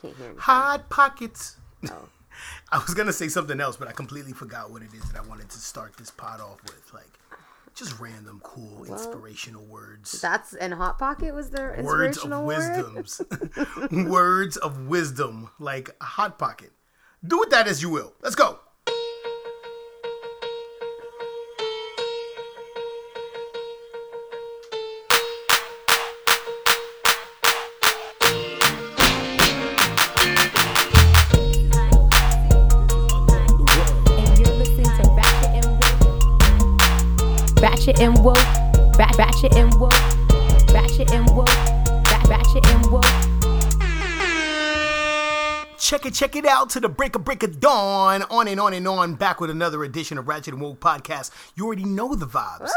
Can't hear anything. Hot pockets. Oh. I was gonna say something else, but I completely forgot what it is that I wanted to start this pod off with. Like, just random, cool, inspirational words. That's and hot pocket was their Words of word. wisdoms. words of wisdom, like a hot pocket. Do with that as you will. Let's go. Check it, out to the break of break of dawn. On and on and on. Back with another edition of Ratchet and Woke Podcast. You already know the vibes.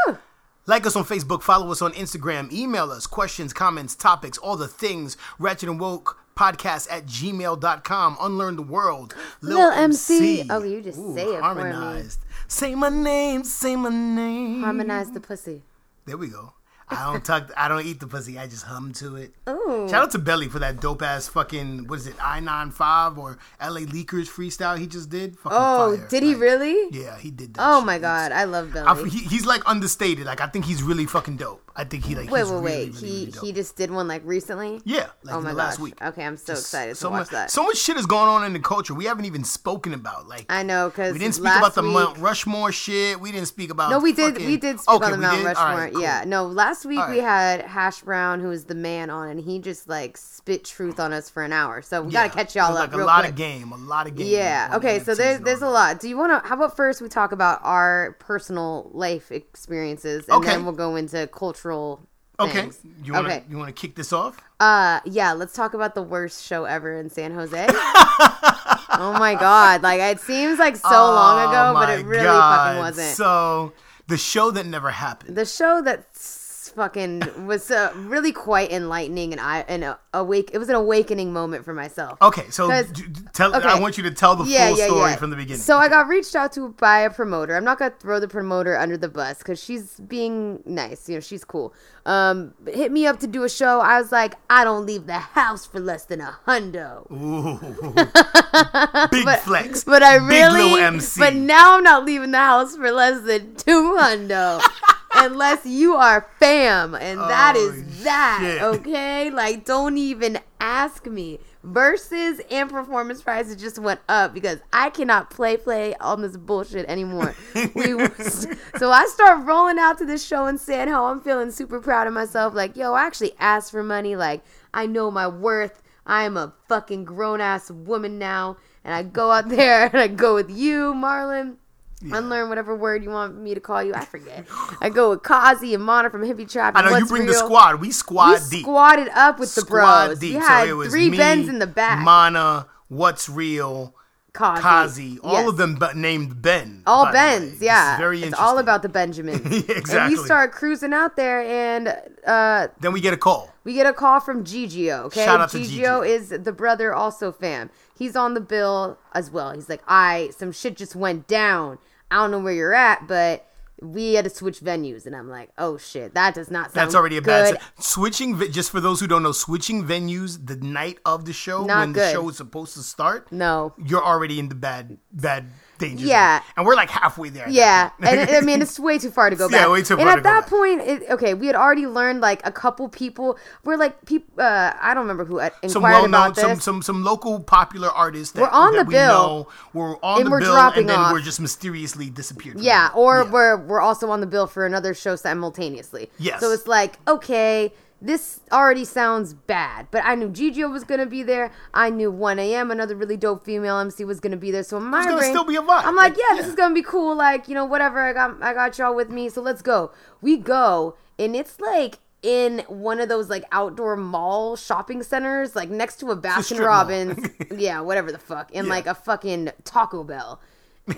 Like us on Facebook, follow us on Instagram, email us questions, comments, topics, all the things. Ratchet and Woke Podcast at gmail.com. Unlearn the world. Lil MC. Oh, you just say it for me. harmonized. Say my name, say my name. Harmonize the pussy. There we go. I don't talk. I don't eat the pussy. I just hum to it. Ooh. Shout out to Belly for that dope ass fucking what is it I nine five or LA Leakers freestyle he just did. Fucking Oh, fire. did he Like, really? Yeah, he did that. Oh shit. my god, I love I, he, he's like understated. Like I think he's really fucking dope. I think he like Wait, he's wait, really, wait. really, he really he just did one like recently. yeah, like oh my gosh. last week. Okay, I'm so excited so to watch much, that. So much shit is going on in the culture. We haven't even spoken about. Like I know because we didn't speak about the week, Mount Rushmore shit. We didn't speak about. No, we did. fucking- We did speak Okay, on the Mount did? Rushmore. Right, cool. Yeah. No, last week All we had Hash Brown, who is the man, on, and he just like spit truth on us for an hour. So we Yeah. gotta catch y'all up like real a lot quick. of game, a lot of game. Yeah. Okay. So there's there's a lot. Do you want to? How about first we talk about our personal life experiences, and then we'll go into cultural. Okay, things. you want to Okay. you want to kick this off? Uh, yeah. Let's talk about the worst show ever in San Jose. oh my god! Like it seems like so long Oh ago, but it really God. fucking wasn't. So the show that never happened. the show that s- fucking was uh, really quite enlightening and I and uh, awake. It was an awakening moment for myself. Okay, so d- tell. okay. I want you to tell the yeah, full yeah, story yeah. from the beginning. So I got reached out to by a promoter. I'm not gonna throw the promoter under the bus because she's being nice. You know, she's cool. Um, hit me up to do a show. I was like, I don't leave the house for less than a hundo. Big flex. But I really, but now I'm not leaving the house for less than two hundo, unless you are fam, and that Oh, is that. shit. Okay, like don't even ask me. Versus and performance prices just went up because I cannot play play on this bullshit anymore. we was, so I start rolling out to this show and saying how I'm feeling super proud of myself. Like, yo, I actually asked for money. Like, I know my worth. I am a fucking grown ass woman now. And I go out there and I go with you, Marlon. Unlearn whatever word you want me to call you. I forget. I go with Kazi and Mana from Hippie Trap. I know you bring the squad. We squad We deep. squatted up with the Squad bros. deep. So had it was three me, bends in the back. Mana, what's real, Kazi. Kazi, all Yes. of them but named Ben. All by the way. Bens, It's yeah. very It's all about the Benjamins. And exactly. we start cruising out there, and uh, Then we get a call. we get a call from Gigio. Okay, Shout out to Gigio Gigio. is the brother, also fam. He's on the bill as well. He's like, I some shit just went down. I don't know where you're at, but we had to switch venues, and I'm like, oh shit, that does not sound. That's already a good. bad. Switching, just for those who don't know, switching venues the night of the show Not when the show is supposed to start. No. you're already in the bad, bad danger. Yeah. zone. and we're like halfway there. Yeah, and. I mean it's way too far to go back. Yeah, way too and at to that point, it, okay, we had already learned like a couple people. We're like people. Uh, I don't remember who uh, some inquired well-known, about this. some some some local popular artists that We're on that the we bill, know were on the we're bill, dropping and then off. we're just mysteriously disappeared. Yeah, or yeah. we're we're also on the bill for another show simultaneously. Yes. So it's like, okay, this already sounds bad, but I knew Gigio was gonna be there. I knew 1 a.m. another really dope female MC was gonna be there. So in my brain, still be a vibe. I'm like, Like, yeah, this is gonna be cool. Like, you know, whatever. I got I got y'all with me, so let's go. We go, and it's like in one of those like outdoor mall shopping centers, like next to a Baskin. Robbins. yeah, whatever the fuck, and Yeah. like a fucking Taco Bell.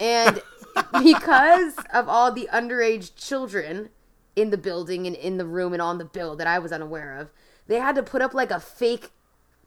And because of all the underage children in the building and in the room and on the bill that I was unaware of, they had to put up like a fake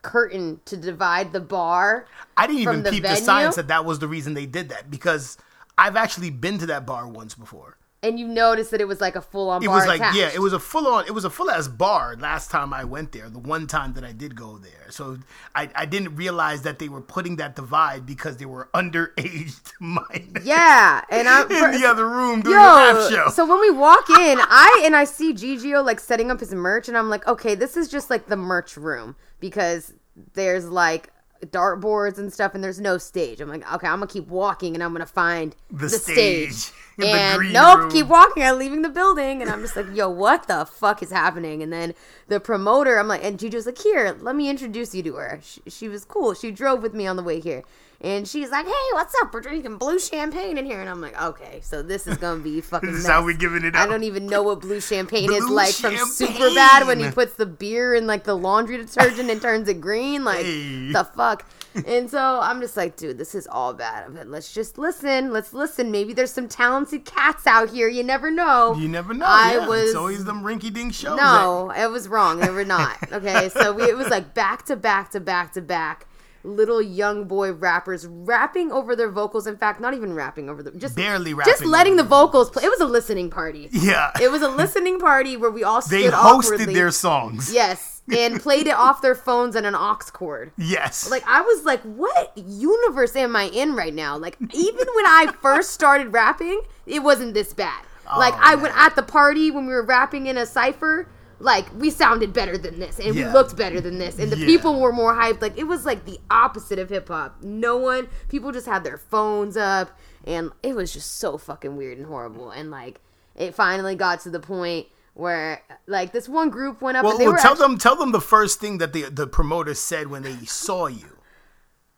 curtain to divide the bar. I didn't even the peep the venue? signs that that was the reason they did that because I've actually been to that bar once before. And you noticed that it was like a full on It was like attached. yeah, it was a full on it was a full ass bar last time I went there, the one time that I did go there. So I, I didn't realize that they were putting that divide because they were underage minors Yeah, and I'm in the other room doing a rap show. So when we walk in, I and I see Gigio like setting up his merch, and I'm like, okay, this is just like the merch room because there's like dartboards and stuff, and there's no stage. I'm like, okay, I'm gonna keep walking, and I'm gonna find The the, stage. stage. And nope, room. keep walking. I'm leaving the building, and I'm just like, yo, what the fuck is happening? And then the promoter, I'm like, and Gigio's like, here, let me introduce you to her. She, she was cool. She drove with me on the way here. And she's like, "Hey, what's up? We're drinking blue champagne in here." And I'm like, "Okay, so this is gonna be fucking." This is how we giving it I don't even know what blue champagne is Blue like from champagne. Superbad when he puts the beer in like the laundry detergent and turns it green. Like Hey. the fuck. And so I'm just like, dude, this is all bad. But let's just listen. Let's listen. Maybe there's some talented cats out here. You never know. You never know. I yeah, was it's always them rinky dink shows. no, it was wrong. They were not. Okay, so we, it was like back to back to back to back. Little young boy rappers rapping over their vocals. In fact, not even rapping over them, just Barely rapping. just letting the vocals play. It was a listening party. Yeah. It was a listening party where we all stood they hosted awkwardly. their songs. yes, and played it off their phones and an aux cord. Yes. Like I was like, what universe am I in right now? Like even when I first started rapping, it wasn't this bad. like Oh, I went at the party when we were rapping in a cipher. Like we sounded better than this, and Yeah. we looked better than this, and the Yeah. people were more hyped. Like it was like the opposite of hip hop. No one, people just had their phones up, and it was just so fucking weird and horrible. And like it finally got to the point where like this one group went up, well, and they well, were tell actually- them tell them the first thing that the the promoter said when they saw you.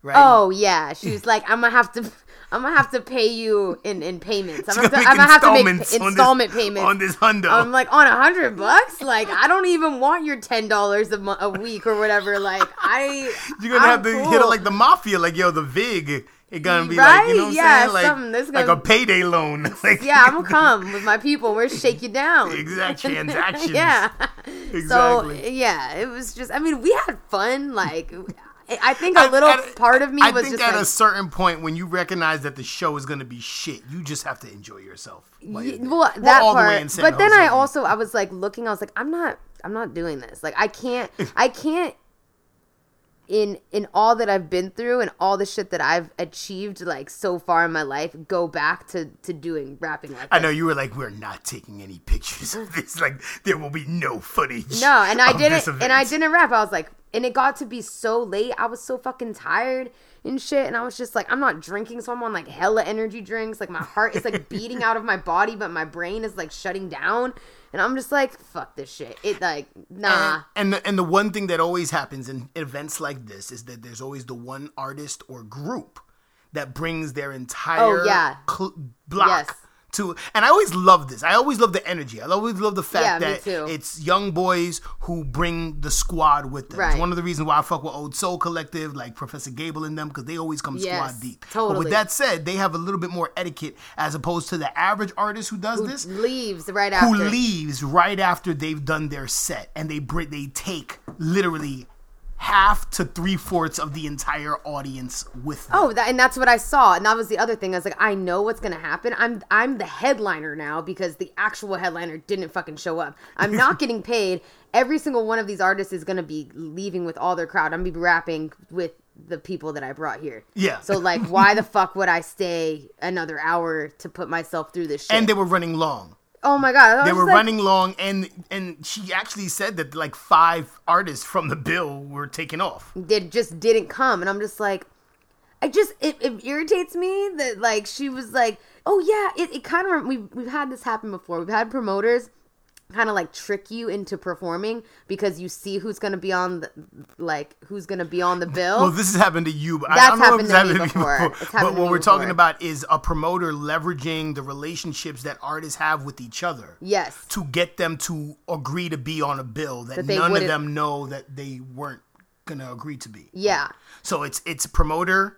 Right? Oh yeah, she was like, I'm gonna have to, I'm gonna have to pay you in in payments. I'm gonna, gonna I'm gonna have to make installments on this- installment payments on this hundo. I'm like on a hundred bucks. Like I don't even want your ten dollars a, mo- a week or whatever. Like I, You're gonna I'm have to hit it like the mafia, like yo, the Vig. It gonna be like you know what I'm saying, like, something like gonna- a payday loan. like, Yeah, I'm gonna come with my people. We're shake you down. Exact transactions. yeah. exactly. So yeah, it was just. I mean, we had fun. Like I think a little part of me I was think just at like, a certain point when you recognize that the show is gonna be shit, you just have to enjoy yourself. while you're Ye- there. well that all the way part in San but then i also i was like looking i was like i'm not i'm not doing this like i can't i can't in in all that i've been through and all the shit that i've achieved like so far in my life go back to to doing rapping like I this. know you were like, we're not taking any pictures of this. Like, there will be no footage. no and i didn't and i didn't rap i was like and it got to be so late i was so fucking tired and shit and i was just like i'm not drinking so i'm on like hella energy drinks like my heart is like beating out of my body but my brain is like shutting down and i'm just like fuck this shit it like nah And the, and the one thing that always happens in events like this is that there's always the one artist or group that brings their entire Oh, yeah. cl- block Yes. To. And I always love this. I always love the energy. I always love the fact Yeah, that it's young boys who bring the squad with them. It's one of the reasons why I fuck with Old Soul Collective, like Professor Gable and them, because they always come Yes, squad deep. But totally. with that said, they have a little bit more etiquette as opposed to the average artist who does this leaves right after who leaves right after they've done their set and they bring they take literally half to three fourths of the entire audience with them. Oh, that, and that's what I saw, and that was the other thing. I was like, I know what's gonna happen. I'm I'm the headliner now because the actual headliner didn't fucking show up. I'm not getting paid. Every single one of these artists is gonna be leaving with all their crowd. I'm gonna be rapping with the people that I brought here. Yeah. So like, why the fuck would I stay another hour to put myself through this shit? and they were running long. Oh my god, They were like- running long, and and she actually said that like five artists from the bill were taken off. did just didn't come and i'm just like i just it, it irritates me that like she was like oh yeah it, it kind of we've, we've had this happen before we've had promoters kind of like trick you into performing because you see who's gonna be on the like who's gonna be on the bill Well, this has happened to you. But I That's don't know if it's happened to me happened to you before. before. It's But what we're talking before. about is a promoter leveraging the relationships that artists have with each other. yes to get them to agree to be on a bill that, That none of them know that they weren't gonna agree to be. yeah So it's it's promoter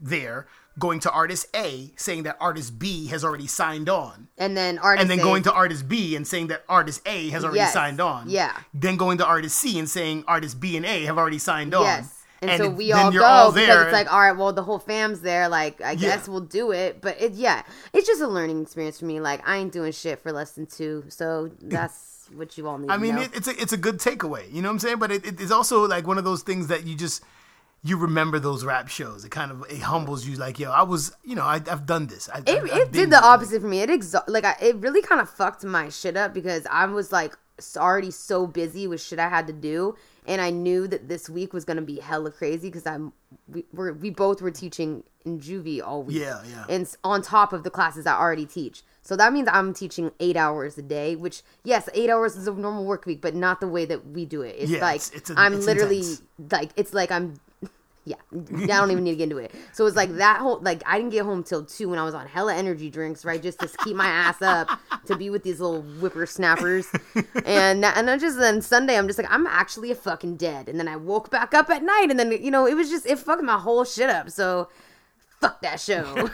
there going to artist A saying that artist B has already signed on. and then artist And then A- going to artist B and saying that artist A has already Yes. signed on. Yeah. Then going to artist C and saying artist B and A have already signed on. Yes. And, And so we all go all because it's like, all right, well, the whole fam's there. Like, I Yeah. guess we'll do it. But it, yeah, it's just a learning experience for me. Like, I ain't doing shit for less than two. So that's what you all need I to mean, it, it's a it's a good takeaway. You know what I'm saying? But it, it- it's also like one of those things that you just you remember those rap shows. It kind of it humbles you. Like, yo, I was, you know, I, I've done this. I, it, it did the opposite for me. It exo- like I, it really kind of fucked my shit up because I was like already so busy with shit I had to do, and I knew that this week was gonna be hella crazy because I'm we were we both were teaching in juvie all week. Yeah, yeah. And on top of the classes I already teach, so that means I'm teaching eight hours a day. Which yes, eight hours is a normal work week, but not the way that we do it. It's Yeah, like it's- it's a- I'm literally intense. like it's like I'm yeah, I don't even need to get into it. So it's like that whole like I didn't get home till two when I was on hella energy drinks, right? Just to keep my ass up to be with these little whippersnappers. And and I just then Sunday I'm just like I'm actually a fucking dead. And then I woke back up at night, and then you know it was just it fucked my whole shit up. So fuck that show.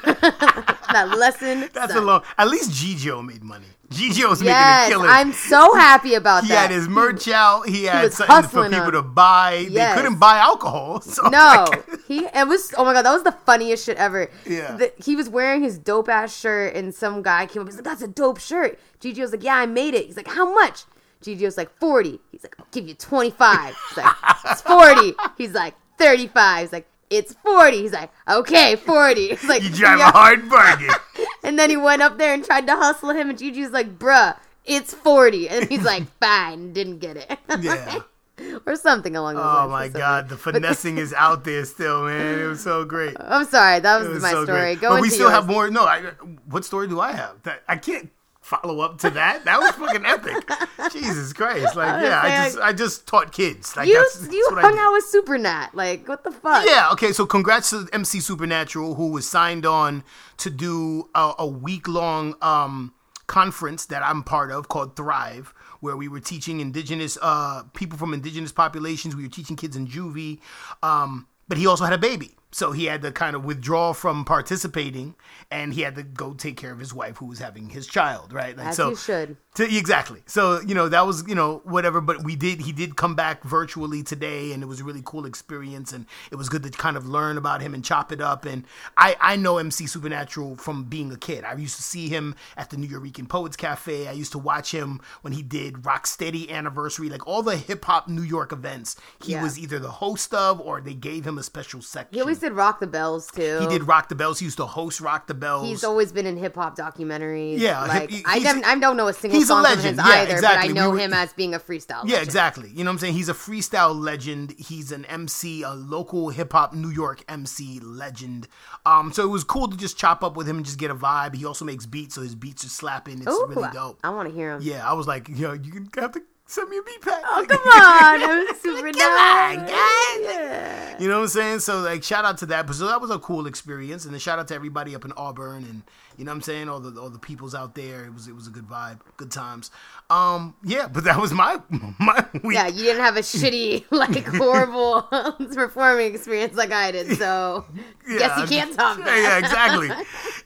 that lesson. That's a long. At least Gigio made money. Gigio's Yes, making a killing. I'm so happy about he that. He had his merch out. He had was something for people them. to buy. Yes. They couldn't buy alcohol. So No, like, he it was oh my god, that was the funniest shit ever. Yeah. The- he was wearing his dope ass shirt, and some guy came up. He's like, "That's a dope shirt." Gigi was like, "Yeah, I made it." He's like, "How much?" Gigi was like, 40. He's like, "I'll give you 25." He's like, "It's 40." He's like, 35. He's like, "It's 40." He's like, "Okay, 40." He's like, you drive "Yeah." a hard bargain. And then he went up there and tried to hustle him, and Gigi's like, "Bruh." It's 40. And he's like, fine, didn't get it. Yeah. or something along those Oh lines. Oh my god, the finessing is out there still, man. It was so great. I'm sorry, that was, was my so story. great. Go but we still yours. have more. No, I, what story do I have? That I can't follow up to that. That was fucking epic. Jesus Christ! Like, yeah, I just I just taught kids. Like, You that's, that's you what hung out with Supernat. Like, what the fuck? Yeah, okay, so congrats to MC Supernatural who was signed on to do a, a week long um, conference that I'm part of called Thrive, where we were teaching indigenous uh, people from indigenous populations. We were teaching kids in juvie, um, but he also had a baby. So he had to kind of withdraw from participating, and he had to go take care of his wife who was having his child, right? Like, As so you should. to, exactly. So you know that was you know whatever, but we did. He did come back virtually today, and it was a really cool experience, and it was good to kind of learn about him and chop it up. And I I know MC Supernatural from being a kid. I used to see him at the Nuyorican Poets Cafe. I used to watch him when he did Rocksteady Anniversary, like all the hip hop New York events. He Yeah. was either the host of or they gave him a special section. He always did Rock the Bells too. He did Rock the Bells. He used to host Rock the Bells. He's always been in hip hop documentaries. Yeah, like he- I, don't, I don't know a single he's a song from his Yeah, either, exactly. but I know were- him as being a freestyle. Yeah, legend. exactly. You know what I'm saying? He's a freestyle legend. He's an MC, a local hip hop New York MC legend. Um, so it was cool to just chop up with him and just get a vibe. He also makes beats, so his beats are slapping. It's Ooh, really dope. I want to hear him. Yeah, I was like, yo, you can have to send me a beat pack. Oh come on, I'm super Come down. on. Yeah. You know what I'm saying? So like, shout out to that. But so that was a cool experience, and then shout out to everybody up in Auburn, and you know what I'm saying, all the all the peoples out there. It was it was a good vibe, good times. Um, yeah, but that was my my week. Yeah, you didn't have a shitty, like horrible performing experience like I did, so guess you can't top yeah, that. Yeah, exactly,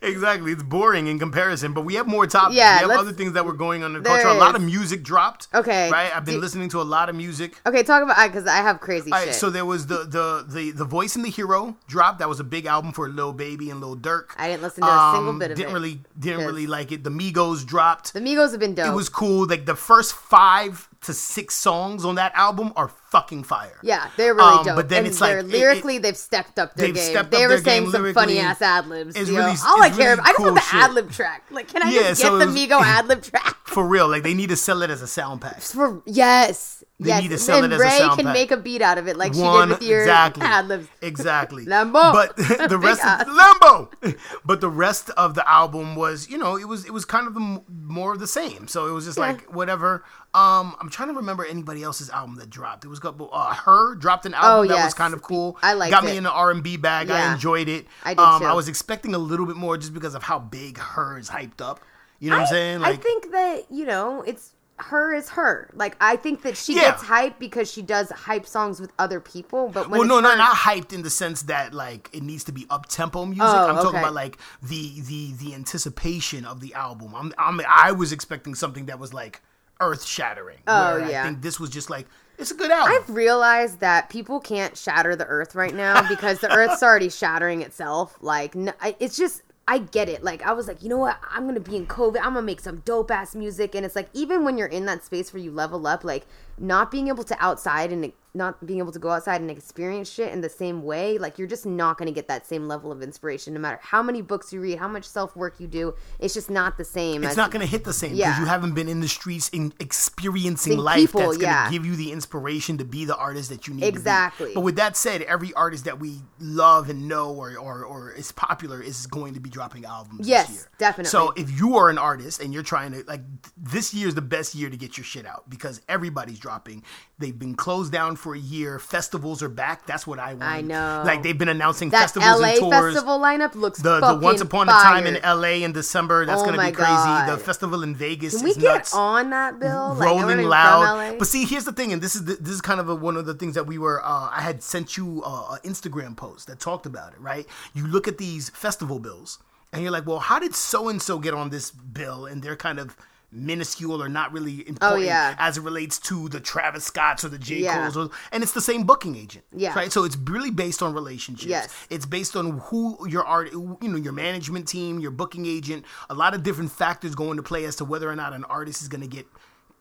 exactly. It's boring in comparison, but we have more topics. Yeah, we have other things that were going on in the culture. A lot of music dropped. Okay, right. I've been do- listening to a lot of music. Okay, talk about it because I have crazy All shit. right, so there was the the the the voice and the hero dropped. That was a big album for Lil Baby and Lil Durk. I didn't listen to a single Um, bit of didn't it. really didn't really like it. The Migos dropped. the Migos have been dope. It was cool. Like the first five to six songs on that album are fucking fire. yeah, they're really Um, dope. but then and it's like, they're it- it- lyrically, they've stepped up their game. they were saying some funny ass ad libs. It's All I care really about. I just cool want the ad lib track. Like, can I Yeah, just get it the was- Migo ad lib track? For real, like they need to sell it as a sound pack. For yes, They yes. need to sell and it as a Ray sound can pack. make a beat out of it, like she did with your exactly, ad libs. exactly. Lambo. But the rest of Lambo. But the rest of the album was, you know, it was it was kind of the, more of the same. So it was just Yeah. like whatever. Um, I'm trying to remember anybody else's album that dropped. It was got uh, H.E.R. dropped an album Oh, that was kind of cool. I liked Got me in the R&B bag. I enjoyed it. I did um, too. I was expecting a little bit more just because of how big H.E.R. is hyped up. You know what I'm saying? I think that you know it's H.E.R. is her. Like I think that she Yeah. gets hype because she does hype songs with other people. But when well, no, no, her- not hyped in the sense that like it needs to be up tempo music. Oh, I'm talking about like the the the anticipation of the album. I'm, I'm I was expecting something that was like earth shattering. Oh, I yeah. think this was just like It's a good album. I've realized that people can't shatter the earth right now because the earth's already shattering itself. Like, it's just, I get it. Like, I was like, you know what? I'm to be in COVID. I'm to make some dope ass music. And it's like, even when you're in that space where you level up, like, not being able to outside and not being able to go outside and experience shit in the same way, like, you're just not going to get that same level of inspiration no matter how many books you read, how much self work you do. It's just not the same. it's not going to hit the same because Yeah. you haven't been in the streets in experiencing life people, that's going to yeah. give you the inspiration to be the artist that you need Exactly. to be. But with that said, every artist that we love and know or, or, or is popular is going to be dropping albums Yes, this year. definitely. So if you are an artist and you're trying to, like, th- this year is the best year to get your shit out because everybody's dropping. They've been closed down for a year. Festivals are back. That's what I want. I know. Like, they've been announcing that festivals LA and tours. festival lineup looks The, the Once Upon fire. a Time in LA in December, that's Oh gonna my be crazy. God. The festival in Vegas Can we is get nuts. on that bill? Like, Rolling loud, but see, here's the thing, and this is the, this is kind of a, one of the things that we were. Uh, I had sent you uh, an Instagram post that talked about it. Right? You look at these festival bills, and you're like, well, how did so and so get on this bill? And they're kind of minuscule or not really oh, important Oh, yeah. as it relates to the Travis Scotts or the J Yeah. Cole's, or, and it's the same booking agent. Yeah. Right. So it's really based on relationships. Yes. It's based on who your art, you know, your management team, your booking agent. A lot of different factors go into play as to whether or not an artist is going to get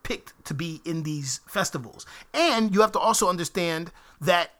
picked to be in these festivals. And you have to also understand that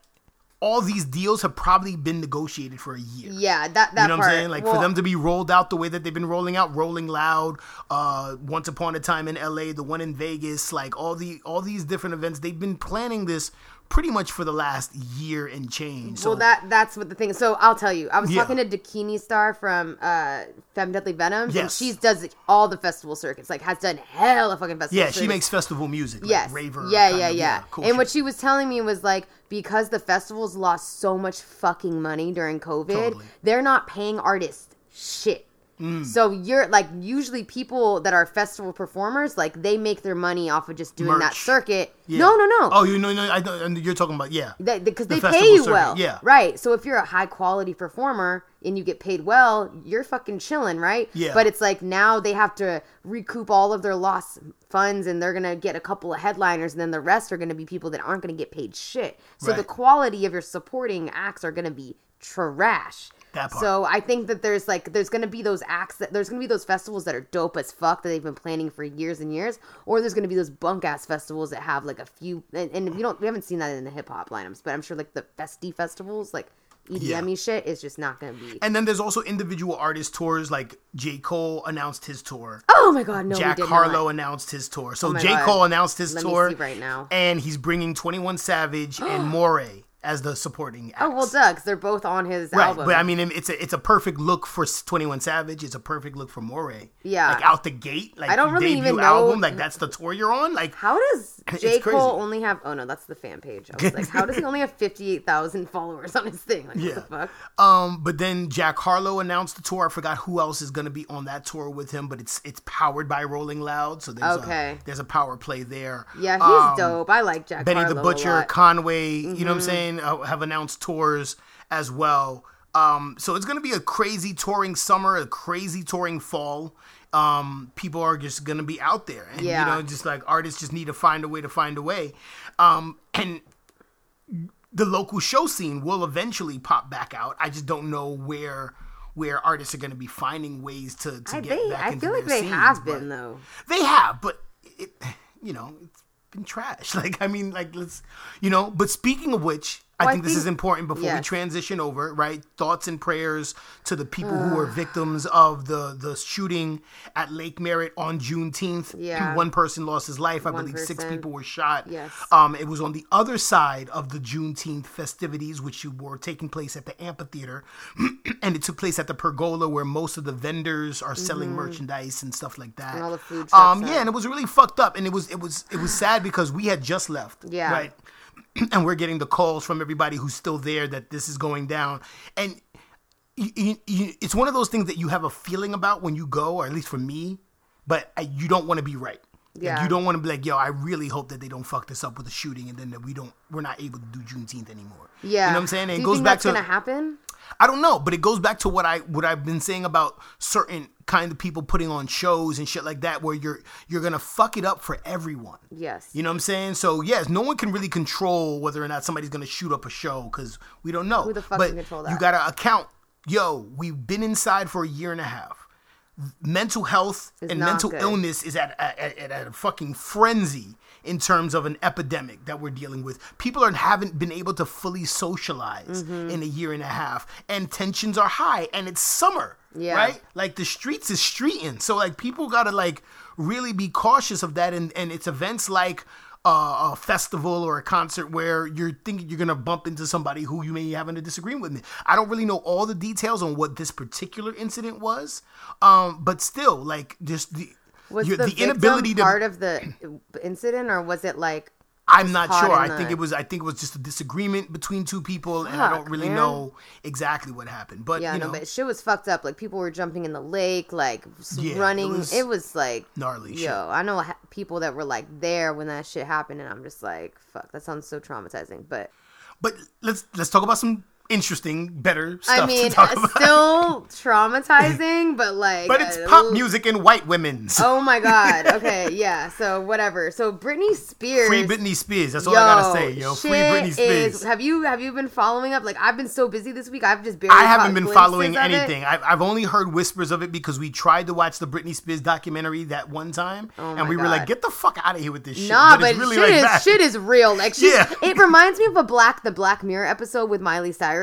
all these deals have probably been negotiated for a year. yeah, that that You know part. what I'm saying? Like for them to be rolled out the way that they've been rolling out, Rolling Loud, uh, Once Upon a Time in LA, the one in Vegas, like all the all these different events, they've been planning this pretty much for the last year and change. So well, that that's what the thing. is. So I'll tell you, I was Yeah. talking to Dakini Star from uh, Femme Deadly Venoms, and Yes. she does all the festival circuits. Like, has done hell of fucking festival. yeah, she makes festival music. Like Yes. raver. yeah, yeah, of- yeah. cool and what she was telling me was like because the festivals lost so much fucking money during COVID, Totally. they're not paying artists shit. Mm. So you're like usually people that are festival performers like they make their money off of just doing that circuit. Yeah. No, no, no. Oh, you know, no, I you're talking about yeah. because The they, festival pay you circuit, well. yeah. Right. So if you're a high quality performer and you get paid well, you're fucking chilling, right? Yeah. But it's like now they have to recoup all of their lost funds and they're going to get a couple of headliners and then the rest are going to be people that aren't going to get paid shit. So the quality of your supporting acts are going to be trash. That part. So I think that there's like there's gonna be those acts that there's gonna be those festivals that are dope as fuck that they've been planning for years and years, or there's gonna be those bunk ass festivals that have like a few and, and we don't we haven't seen that in the hip hop lineups, but I'm sure like the festy festivals like EDM y shit is just not gonna be. And then there's also individual artist tours, like J. Cole announced his tour. Oh my god, no, Jack Harlow Not. announced his tour. So oh my J. God. Cole announced his Let tour right now. and he's bringing 21 Savage and Morray as the supporting acts. Oh well, Doug's they're both on his Right, album. but I mean, it's a it's a perfect look for Twenty One Savage. It's a perfect look for Morray. Yeah. like out the gate, like I don't really debut even know- album, like that's the tour you're on. Like, How does J. Cole only have? Oh no, that's the fan page. I was like, how does he only have fifty eight thousand followers on his thing? Like, Yeah. what the fuck? um, but then Jack Harlow announced the tour. I forgot who else is gonna be on that tour with him, but it's it's powered by Rolling Loud, so there's Okay. a, there's a power play there. Yeah, he's Um, dope. I like Jack. Benny Harlow the Butcher, lot. Mm-hmm. Conway, you know what I'm saying, uh, have announced tours as well. Um, so it's going to be a crazy touring summer, a crazy touring fall. Um, people are just going to be out there, and Yeah. you know, just like artists just need to find a way to find a way. Um, and the local show scene will eventually pop back out. I just don't know where where artists are going to be finding ways to, to I, get back I into feel like they scenes, have been though. they have, but it, you know, it's been trash. Like, I mean, like, let's, you know. But speaking of which, I Well, I think this is important before we transition over. Right, thoughts and prayers to the people who were victims of the the shooting at Lake Merritt on Juneteenth. Yeah. one person lost his life. I One believe six people were shot. Yes. Um, it was on the other side of the Juneteenth festivities, which were taking place at the amphitheater, and it took place at the pergola, where most of the vendors are selling merchandise and stuff like that. Mm-hmm. And all the food Um, yeah, and it was really fucked up, and it was it was it was sad because we had just left. Yeah. Right. And we're getting the calls from everybody who's still there that this is going down, and you, you, it's one of those things that you have a feeling about when you go, or at least for me, but uh, you don't want to be right. Like, Yeah. you don't want to be like, yo, I really hope that they don't fuck this up with a shooting, and then that we don't, we're not able to do Juneteenth anymore. Yeah, You know what I'm saying? And Do it goes back to gonna happen. I don't know, but it goes back to what I what I've been saying about certain kind of people putting on shows and shit like that, where you're you're gonna fuck it up for everyone. Yes. You know what I'm saying? So yes, no one can really control whether or not somebody's gonna shoot up a show because we don't know. Who the fuck but can control that? You gotta account. Yo, we've been inside for a year and a half. Mental health and mental good. illness is at, at, at, at a fucking frenzy in terms of an epidemic that we're dealing with. People are haven't been able to fully socialize Mm-hmm. in a year and a half, and tensions are high, and it's summer, Yeah. right? Like the streets is streeting, so like people gotta like really be cautious of that, and and it's events like. Uh, a festival or a concert where you're thinking you're gonna bump into somebody who you may have in a disagreement with me. I don't really know all the details on what this particular incident was, um, but still, like just the Was your- the, the inability to part of the incident, or was it like? I'm not sure. I think it was. I think it was just a disagreement between two people, and I don't really man. know exactly what happened. But Yeah, you no, know, but shit was fucked up. Like people were jumping in the lake, like Yeah, it running. was It was, like gnarly Yo, shit. I know ha- people that were like there when that shit happened, and I'm just like, fuck, that sounds so traumatizing. But but let's let's talk about some interesting, better stuff I mean, to talk about. still traumatizing, but like, but it's pop music and white women's. Oh my god. Okay, yeah. So whatever. So Britney Spears. Free Britney Spears. That's all I gotta say, yo. Free Britney Spears. Is, have you have you been following up? Like I've been so busy this week. I've just barely. I haven't been following anything. I've, I've only heard whispers of it because we tried to watch the Britney Spears documentary that one time, oh and Oh my we were like, "Get the fuck out of here with this shit." Nah, but, it's really shit like is that. shit is real. Like she's, Yeah. it reminds me of a black the Black Mirror episode with Miley Cyrus,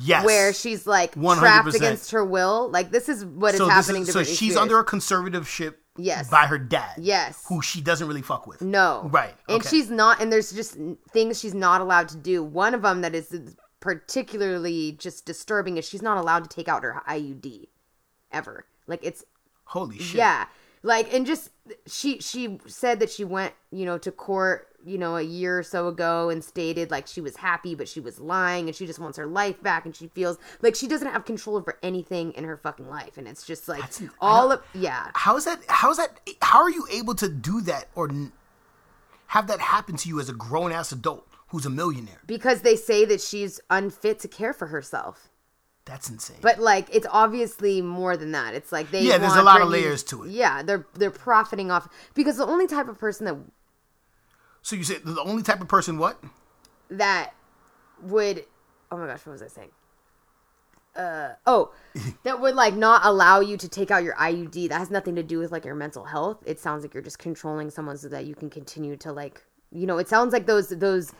yes, where she's like 100%. trapped against her will. Like this is what is so this happening is- to so Britney she's Spears. under a conservatorship Yes. by her dad yes. who she doesn't really fuck with No. Right, And okay. she's not, and there's just things she's not allowed to do. One of them that is particularly just disturbing is she's not allowed to take out her IUD ever. Like it's holy shit yeah, like and just she she said that she went you know to court you know a year or so ago and stated like she was happy but she was lying and she just wants her life back and she feels like she doesn't have control over anything in her fucking life. And it's just like That's- all of yeah. How is that how is that how are you able to do that or n- have that happen to you as a grown-ass adult who's a millionaire? Because they say that she's unfit to care for herself. That's insane. But like, it's obviously more than that. It's like they Yeah, there's a lot of layers to it. Yeah, they're they're profiting off because the only type of person that so you said the only type of person what that would oh my gosh, what was I saying? Uh oh, that would like not allow you to take out your IUD. That has nothing to do with like your mental health. It sounds like you're just controlling someone so that you can continue to like you know. It sounds like those those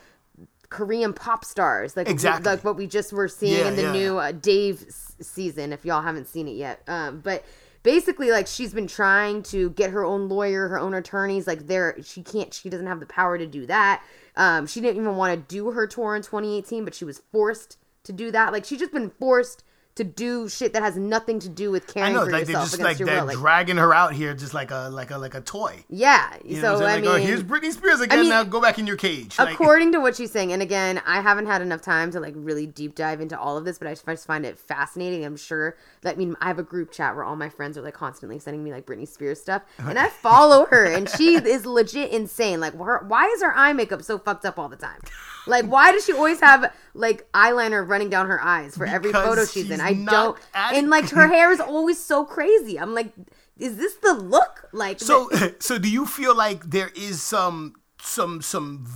Korean pop stars, like Exactly. like what we just were seeing Yeah, in the yeah, new uh, Dave s- season. If y'all haven't seen it yet, um, but basically, like she's been trying to get her own lawyer, her own attorneys. Like there, she can't. She doesn't have the power to do that. Um, she didn't even want to do her tour in 2018, but she was forced to do that. Like she's just been forced to do shit that has nothing to do with caring I know for like they're just like they're will. Like, dragging her out here just like a like a like a toy yeah. you know so I'm I saying? Oh, mean, oh here's Britney Spears again mean, now go back in your cage like, according to what she's saying and again i haven't had enough time to like really deep dive into all of this but i just, find it fascinating i'm sure that i mean i have a group chat where all my friends are like constantly sending me like britney spears stuff and i follow her and she is legit insane like why is her eye makeup so fucked up all the time like why does she always have like eyeliner running down her eyes for every Because photo she's, in i don't at- and like her hair is always so crazy i'm like is this the look like So, so do you feel like there is some some some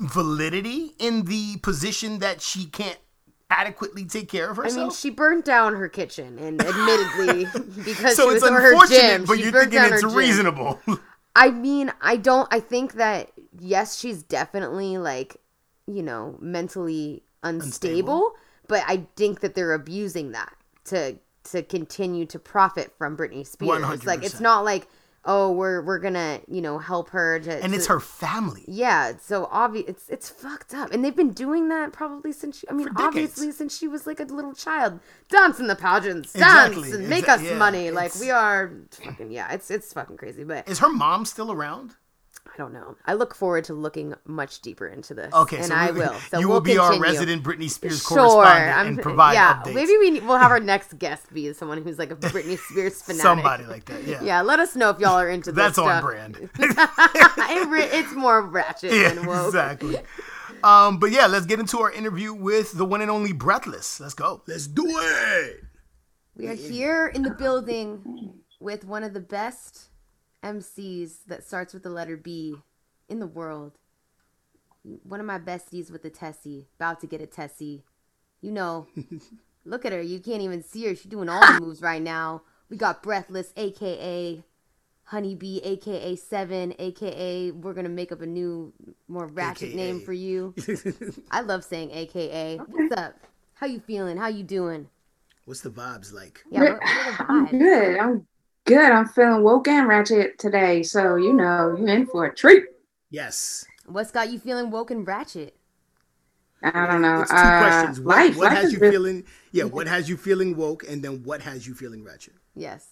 validity in the position that she can't adequately take care of herself. I mean, she burnt down her kitchen, and admittedly, because so she it's was her unfortunate, gym, but you're thinking it's reasonable. I mean, I don't. I think that yes, she's definitely like, you know, mentally unstable, but I think that they're abusing that to to continue to profit from Britney Spears. Like, it's not like, oh, we're we're gonna you know help her to, and it's her family. Yeah, so obvious it's it's fucked up, and they've been doing that probably since she, I mean, obviously since she was like a little child, dance in the pageants, dance Exactly, and make exa- us yeah, money. Like we are fucking yeah, it's it's fucking crazy, but Is her mom still around? I don't know. I look forward to looking much deeper into this. Okay, and so I we- will. So you we'll will be our resident Britney Spears Sure, correspondent I'm, and provide yeah. updates. Maybe we we'll have our next guest be someone who's like a Britney Spears fanatic. Somebody like that, yeah. Yeah, let us know if y'all are into this That's on stuff. brand. It it's more ratchet yeah, than woke. exactly. Um, but yeah, let's get into our interview with the one and only Breathless. Let's go. Let's do it. We are here in the building with one of the best MCs that starts with the letter B in the world. One of my besties with a Tessie, about to get a Tessie. You know, look at her. You can't even see her. She's doing all the moves right now. We got Breathless, aka Honeybee, aka Seven, aka we're gonna make up a new, more ratchet AKA. name for you. I love saying AKA. What's up? How you feeling? How you doing? What's the vibes like? Yeah, what, what are the I'm good. I'm good. I'm feeling woke and ratchet today. So, you know, you're in for a treat. Yes. What's got you feeling woke and ratchet? I don't know. It's two uh, questions. What, life. what life has you really- feeling? Yeah, what has you feeling woke, and then what has you feeling ratchet? Yes.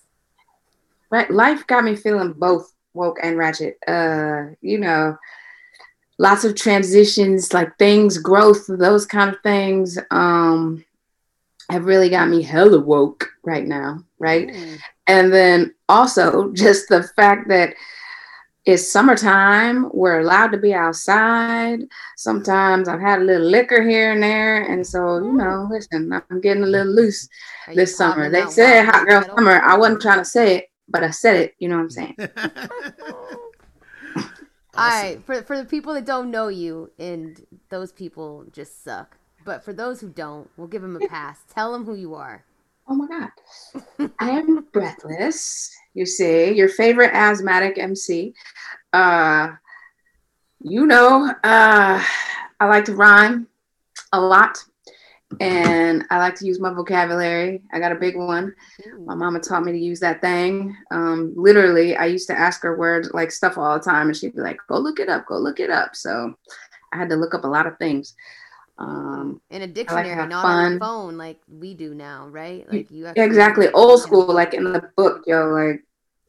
Right, life got me feeling both woke and ratchet. Uh, you know, lots of transitions, like things, growth, those kind of things. Um, have really got me hella woke right now, right? Ooh. And then also just the fact that it's summertime, we're allowed to be outside. Sometimes I've had a little liquor here and there, and so you know, listen, I'm getting a little loose Are this summer. They said hot girl summer. I wasn't trying to say it, but I said it. You know what I'm saying? All right, for for the people that don't know you, and those people just suck. But for those who don't, we'll give them a pass. Tell them who you are. Oh my God. I am breathless. You see, your favorite asthmatic MC. Uh, you know, uh, I like to rhyme a lot and I like to use my vocabulary. I got a big one. My mama taught me to use that thing. Um, literally, I used to ask her words like stuff all the time, and she'd be like, "Go look it up. Go look it up." So I had to look up a lot of things. Um, In a dictionary, have not on your phone like we do now, right? Like you exactly, old school, like in the book, yo, like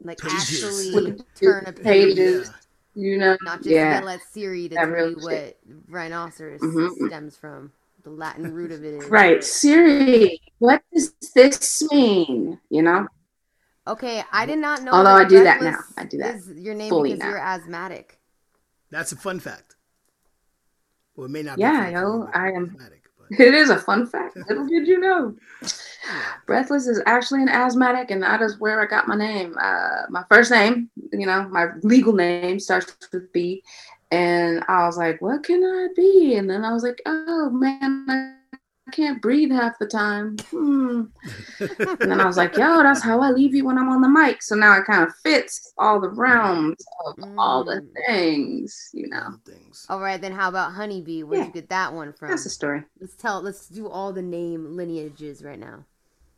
like Pages. actually turn a page, pages. you know, not just yeah. let Siri to That tell real you what rhinoceros Mhm. stems from. The Latin root of it is Right, Siri. What does this mean? You know, Okay, I did not know. Although I do that now. I do that Is your name fully because now. you're asthmatic. That's a fun fact. Well, it may not. Yeah, be fun yo, I am- asthmatic, but- it is a fun fact. Little did you know. Breathless is actually an asthmatic, and that is where I got my name. Uh, my first name, you know, my legal name starts with B, and I was like, "What can I be?" And then I was like, "Oh man, I can't breathe half the time." Hmm. and then I was like, "Yo, that's how I leave you when I'm on the mic." So now it kind of fits all the realms of all the Mm. things, you know. Things. All right, then how about Honeybee? Where'd Yeah. you get that one from? That's the story. Let's tell. Let's do all the name lineages right now.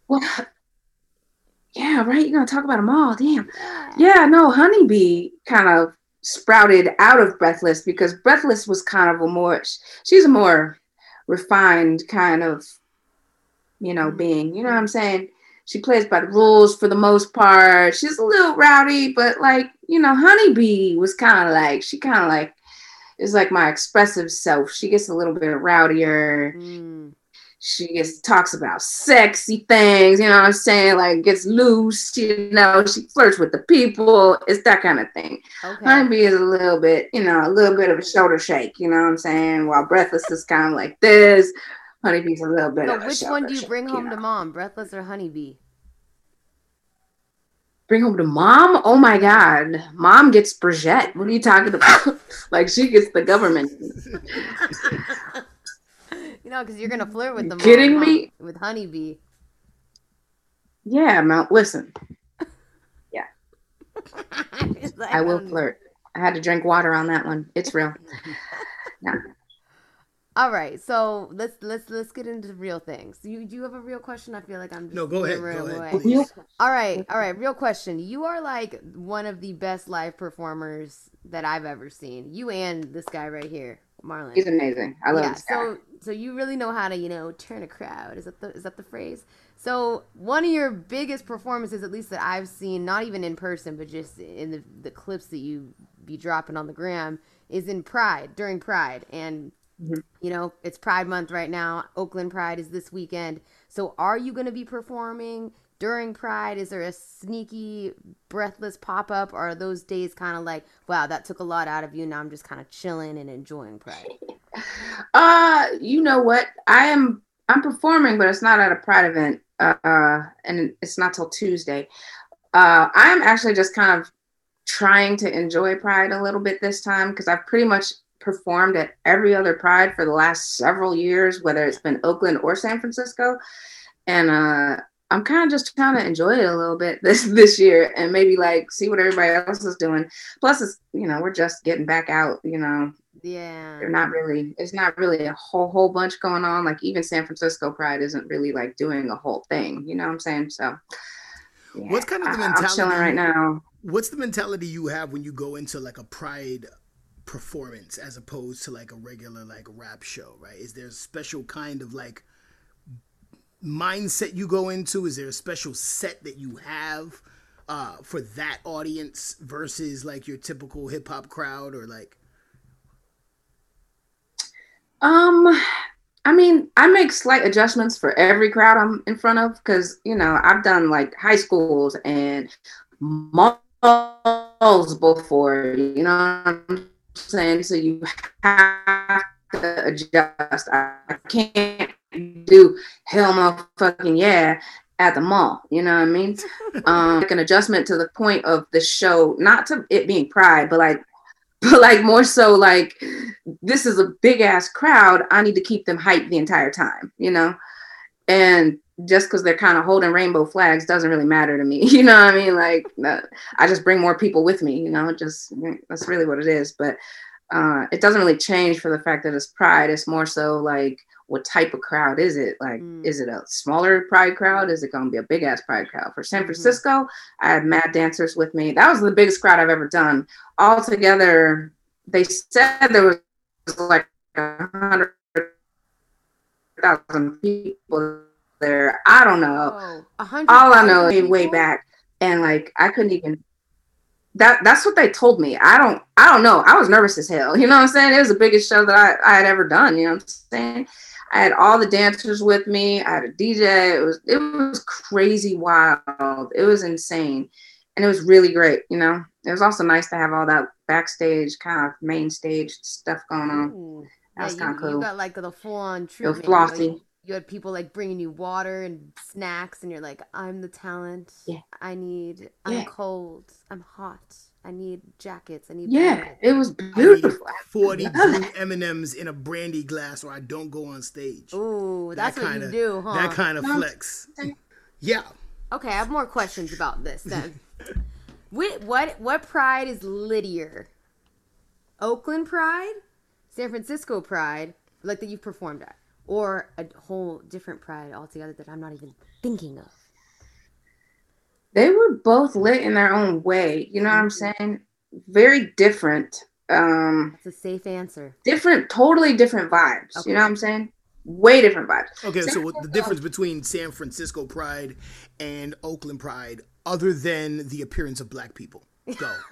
Well, yeah, right. You're gonna talk about them all. Damn. Yeah, no, Honeybee kind of sprouted out of Breathless because Breathless was kind of a more, she's a more refined kind of, you know, Mhm. being. You know what I'm saying? She plays by the rules for the most part. She's a little rowdy, but like, you know, Honeybee was kind of like, she kind of like, is like my expressive self. She gets a little bit rowdier Mm, she gets talks about sexy things, you know what I'm saying? Like gets loose, you know, she flirts with the people. It's that kind of thing. okay. Honeybee is a little bit, you know, a little bit of a shoulder shake, you know what I'm saying? While Breathless is kind of like this. Honeybee's a little bit So of a which one do you shoulder bring shake, home know? to mom, Breathless or Honeybee? Bring home to mom? Oh my god. Mom gets Brigitte. What are you talking about? like she gets the government. You know, because you're gonna flirt with the mom, kidding huh? me? With Honeybee. Yeah, Mount listen. It's like, I will um, flirt. I had to drink water on that one. It's real. All right, so let's let's let's get into real things. You do you have a real question? I feel like I'm just No, go ahead. moving Go away. ahead. Please. All right, all right. Real question. You are like one of the best live performers that I've ever seen. You and this guy right here, Marlon. He's amazing. I love yeah. this guy. So so you really know how to you know turn a crowd. Is that the is that the phrase? So one of your biggest performances, at least that I've seen, not even in person, but just in the the clips that you be dropping on the gram, is in Pride during Pride and. Mhm. You know, it's Pride Month right now. Oakland Pride is this weekend. So, are you going to be performing? During Pride? Is there a sneaky, breathless pop up? Or are those days kind of like, wow, that took a lot out of you. Now I'm just kind of chilling and enjoying Pride? Uh, you know what? I am I'm performing, but it's not at a Pride event. Uh, and it's not till Tuesday. Uh, I'm actually just kind of trying to enjoy Pride a little bit this time because I've pretty much performed at every other Pride for the last several years, whether it's been Oakland or San Francisco. And uh, I'm kind of just trying to enjoy it a little bit this this year and maybe like see what everybody else is doing. Plus, it's you know we're just getting back out. You know, Yeah. they're not really. It's not really a whole whole bunch going on. Like even San Francisco Pride isn't really like doing a whole thing. You know what I'm saying? So. yeah, What's kind of the I- I'm chilling mentality- right now. What's the mentality you have when you go into like a pride performance as opposed to like a regular like rap show, right? Is there a special kind of like mindset you go into? Is there a special set that you have uh, for that audience versus like your typical hip hop crowd or like Um, I mean, I make slight adjustments for every crowd I'm in front of because you know I've done like high schools and malls before. You know what I'm saying? So you have to adjust. I can't do hell motherfucking yeah at the mall. You know what I mean? um, like an adjustment to the point of the show, not to it being pride, but like, but like more so like this is a big ass crowd. I need to keep them hyped the entire time, you know? And just because they're kind of holding rainbow flags doesn't really matter to me. You know what I mean? Like, uh, I just bring more people with me, you know? Just that's really what it is. But uh, it doesn't really change for the fact that it's pride. It's more so like, what type of crowd is it? Like, Mm. is it a smaller pride crowd? Is it going to be a big ass pride crowd? For San Mhm. Francisco, I had mad dancers with me. That was the biggest crowd I've ever done. Altogether, they said there was like a hundred thousand people there. I don't know. Oh, All I know is way back, and like I couldn't even. That that's what they told me. I don't I don't know. I was nervous as hell. You know what I'm saying? It was the biggest show that I, I had ever done. You know what I'm saying? I had all the dancers with me. I had a DJ. It was it was crazy wild. It was insane, and it was really great. You know, it was also nice to have all that backstage kind of main stage stuff going on. Ooh. That was you, kinda cool. you got like the full on It treatment. flossy. You, you had people like bringing you water and snacks, and you're like, I'm the talent. Yeah. I need, Yeah. I'm cold. I'm hot. I need jackets. I need. Yeah, blankets." it was beautiful. forty love blue it. M and M's in a brandy glass, or I don't go on stage. Ooh, that's that what kinda, you do, huh? That kind of No. flex. Yeah. Okay, I have more questions about this then. what what what pride is littier? Oakland Pride, San Francisco Pride, like that you've performed at, or a whole different Pride altogether that I'm not even thinking of. They were both lit in their own way. You know what I'm Mhm. saying? Very different. Um, It's a safe answer. different, totally different vibes. Okay. You know what I'm saying? Way different vibes. Okay, so San what the difference between San Francisco Pride and Oakland Pride, other than the appearance of black people? Go.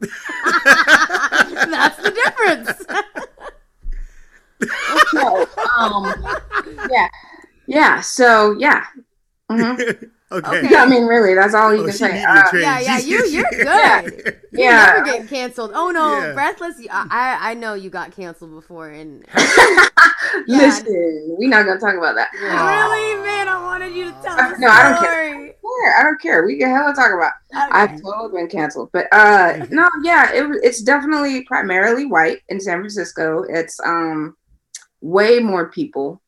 That's the difference. No, um, yeah, yeah. So yeah. Mhm. okay. Okay. Yeah, I mean, really, that's all you Oh, can say. Uh, yeah, yeah, you you're good. Yeah. You Yeah. never get canceled. Oh no, Yeah. breathless. I I I know you got canceled before, and Listen, we're not gonna talk about that. really, man, I wanted you to tell Uh, the no, I don't care. story. Yeah, I don't care. We can hella talk about. Okay. I've totally been canceled, but uh, no, yeah, it, was- it's definitely primarily white in San Francisco. It's um, way more people,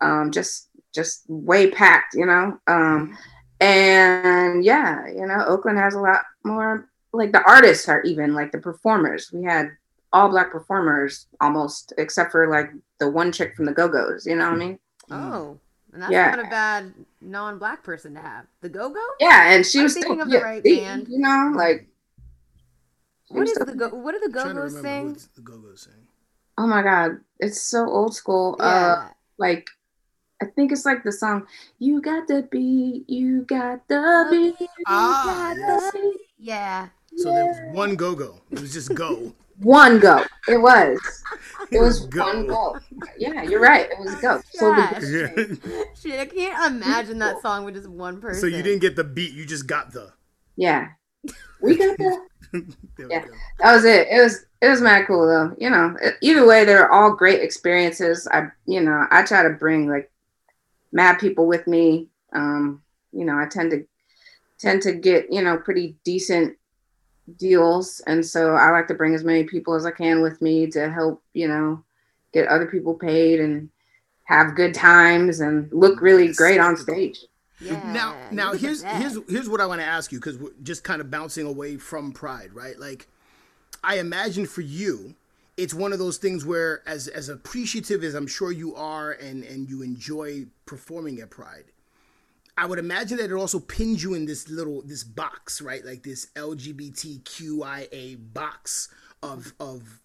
um, just just way packed, you know. Um, and yeah, you know, Oakland has a lot more. Like the artists are even like the performers. We had all black performers almost, except for like the one chick from the Go Go's. You know what I mean? Oh, and that's Yeah. not a bad non-black person to have. The Go Go. Yeah, and she I'm was thinking still of the yeah, right see, band. You know, like she What was is still- the Go? What do the Go Go's remember sing? the Go-Go's sing. Oh my god, it's so old school. Uh Yeah. like I think it's like the song You got the beat, you got the beat. Ah, You yes. got the- yeah. So there was one Go-Go. It was just Go. one go. It was. It was Goat. one goat. Yeah, you're right. It was go. So Gosh. the, Shit, I can't imagine that song with just one person. so you didn't get the beat, you just got the. yeah, we got the. Yeah. go. That was it. It was it was mad cool though. You know, either way, they're all great experiences. I you know I try to bring like mad people with me. Um, you know, I tend to tend to get you know pretty decent deals, and so I like to bring as many people as I can with me to help you know get other people paid and have good times and look really great on stage. Yeah, now now here's here's here's what I want to ask you because we're just kind of bouncing away from pride, right? Like I imagine for you, it's one of those things where as as appreciative as I'm sure you are and and you enjoy performing at Pride, I would imagine that it also pins you in this little this box, right? Like this LGBTQIA box of of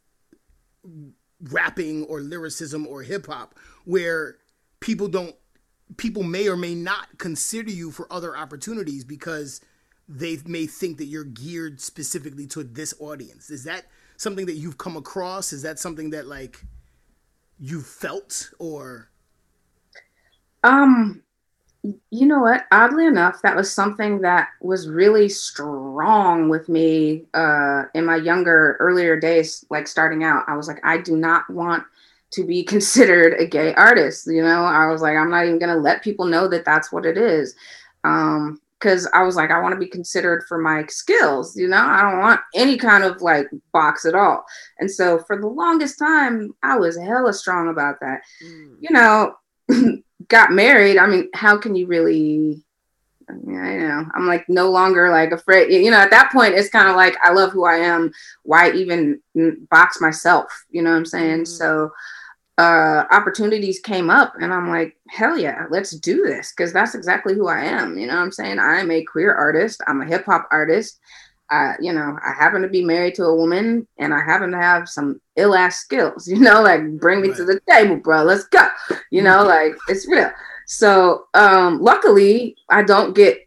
rapping or lyricism or hip hop where people don't people may or may not consider you for other opportunities because they may think that you're geared specifically to this audience. Is that something that you've come across? Is that something that like you felt or Um, you know what? Oddly enough, that was something that was really strong with me uh, in my younger, earlier days, like starting out. I was like, I do not want to be considered a gay artist. You know, I was like, I'm not even going to let people know that that's what it is. Um, because I was like, I want to be considered for my skills, you know, I don't want any kind of like box at all. And so for the longest time, I was hella strong about that Mm. you know, got married, I mean, how can you really? I mean, I know. I'm like no longer like afraid. You know, at that point, it's kind of like I love who I am. Why even mm, box myself? You know what I'm saying? Mhm. So, uh, opportunities came up, and I'm like, hell yeah, let's do this because that's exactly who I am. You know what I'm saying? I'm a queer artist. I'm a hip hop artist. I, you know, I happen to be married to a woman, and I happen to have some ill ass skills. You know, like bring me to the table, bro. Let's go. You know, like it's real. So, um, luckily, I don't get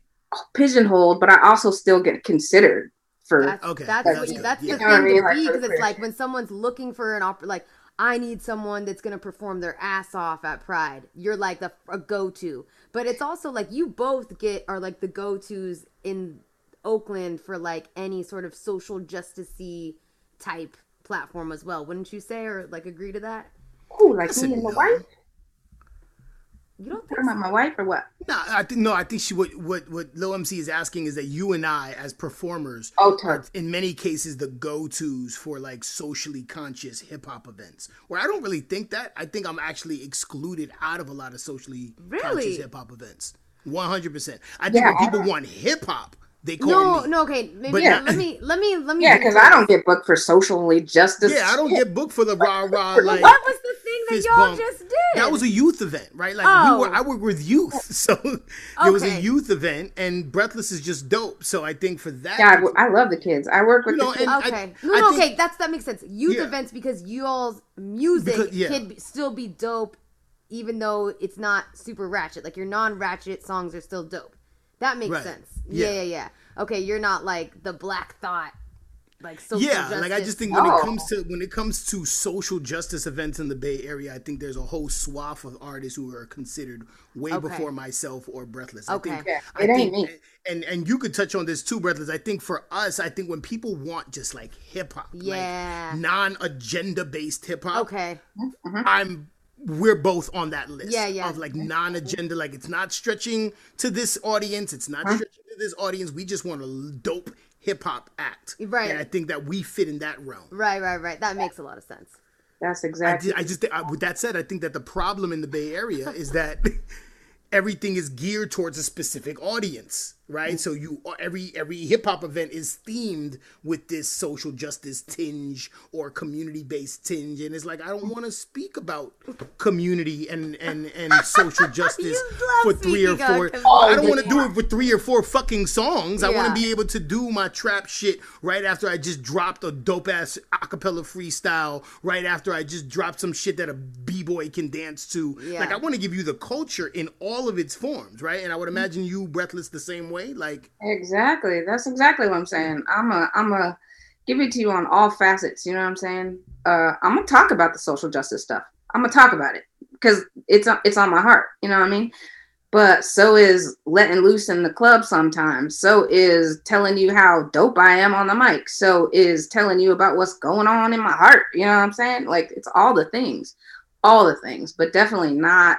pigeonholed, but I also still get considered for. That's, Okay, that's, that's what you, good. that's Yeah. the You know what I thing mean? to Like, be because it's like when someone's looking for an opera, like I need someone that's gonna perform their ass off at Pride. You're like the a go to, but it's also like you both get are like the go tos in Oakland for like any sort of social justicey type platform as well. Wouldn't you say or like agree to that? Ooh, like me and my no. Wife. You don't think about my wife or what? no? I think no. I think she what what what Lil MC is asking is that you and I as performers Oh, are in many cases the go tos for like socially conscious hip hop events. Where I don't really think that. I think I'm actually excluded out of a lot of socially Really? conscious hip hop events. One hundred percent. I think Yeah, when people want hip hop, they call no, me. no, okay. Maybe But- let me let me let me Yeah, because I don't get booked for socially justice. Yeah, I don't get booked for the rah rah like. What was the thing that y'all bump. just did? That was a youth event, right? Like Oh. we were, oh. I work with youth, so it was a youth event, and Breathless is just dope. So I think for that, Yeah, I, I love the kids. I work with You know, the kids. and- I- Okay. no, I no, think- okay. That's that makes sense. Youth Yeah. events because y'all's music Because- yeah. can still be dope, even though it's not super ratchet. Like your non-ratchet songs are still dope. That makes Right. sense. Yeah. Yeah. yeah, yeah, Okay, you're not like the Black Thought, like social yeah, like I just think when Oh. it comes to when it comes to social justice events in the Bay Area, I think there's a whole swath of artists who are considered way Okay. before myself or Breathless. Okay. I think, Yeah, I ain't think, me. And and you could touch on this too, Breathless. I think for us, I think when people want just like hip hop, Yeah. like non-agenda based hip hop, Okay. Mm-hmm. I'm we're both on that list Yeah, yeah. of like non-agenda like it's not stretching to this audience it's not stretching to this audience we just want a dope hip-hop act Right. and i think that we fit in that realm Right, right, right. That makes a lot of sense. That's I, exactly. I just think- I, with that said i think that the problem in the bay area is that everything is geared towards a specific audience right? So you every every hip-hop event is themed with this social justice tinge or community-based tinge. And it's like i don't want to speak about community and and and social justice for three or four. community. i don't want to do it for three or four fucking songs. I want to be able to do my trap shit right after i just dropped a dope ass acapella freestyle right after i just dropped some shit that a b-boy can dance to. Yeah. like i want to give you the culture in all of its forms right? And i would imagine you breathless the same way like Exactly. That's exactly what I'm saying. I'm a I'm a give it to you on all facets. You know what I'm saying? Uh, I'm gonna talk about the social justice stuff. I'm gonna talk about it because it's it's on my heart. You know what I mean? But so is letting loose in the club sometimes. So is telling you how dope I am on the mic. So is telling you about what's going on in my heart. You know what I'm saying? Like it's all the things, all the things, but definitely not.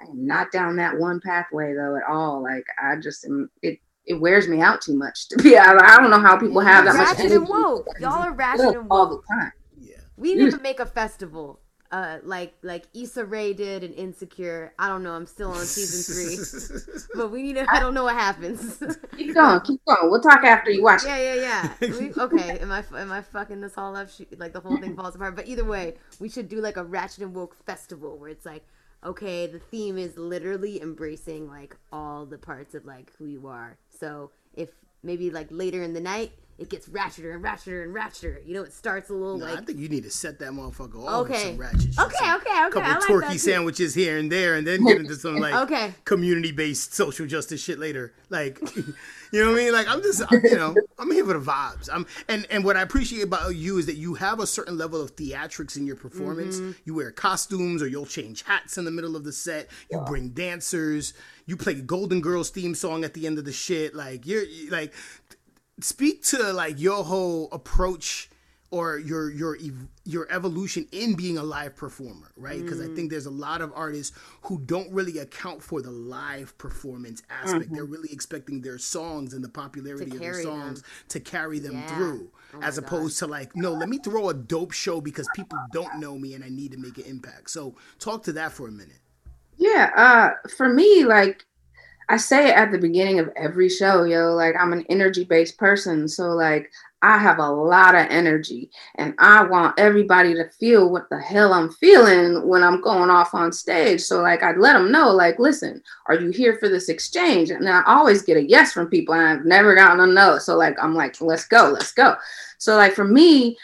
I'm not down that one pathway though at all. Like I just am. It it wears me out too much to be. I, I don't know how people have that much ratchet energy and woke. Y'all are ratchet and woke all the time. Yeah. We need to make a festival. Uh, like like Issa Rae did in Insecure. I don't know. I'm still on season three, but we need to. I don't know what happens. Keep going, keep going. We'll talk after you watch. yeah, yeah, yeah. We, okay, am I am I fucking this all up? She, like the whole thing falls apart. But either way, we should do like a Ratchet and Woke festival where it's like, okay, the theme is literally embracing like all the parts of like who you are. So if maybe like later in the night it gets ratcheter and ratcheter and ratcheter. You know, it starts a little like. I think you need to set that motherfucker off with Okay. some ratchet shit. Okay, okay, okay, Couple I like turkey that too. sandwiches here and there, and then get into some like Okay. community-based social justice shit later. Like, you know what I mean? Like, I'm just, I'm, you know, I'm here for the vibes. I'm, and and what I appreciate about you is that you have a certain level of theatrics in your performance. Mm-hmm. You wear costumes, or you'll change hats in the middle of the set. You bring dancers. You play Golden Girls theme song at the end of the shit. Like, you're like speak to like your whole approach or your your your evolution in being a live performer right? Because i think there's a lot of artists who don't really account for the live performance aspect. They're really expecting their songs and the popularity of their carry them. songs to carry them Yeah. through Oh as opposed to like no let me throw a dope show because people don't know me and i need to make an impact. So talk to that for a minute. Yeah, uh, for me, like I say it at the beginning of every show, yo, like I'm an energy based person. So, like, I have a lot of energy and I want everybody to feel what the hell I'm feeling when I'm going off on stage. So, like, I'd let them know, like, listen, are you here for this exchange? And I always get a yes from people and I've never gotten a no. So, like, I'm like, let's go, let's go. So, like, for me,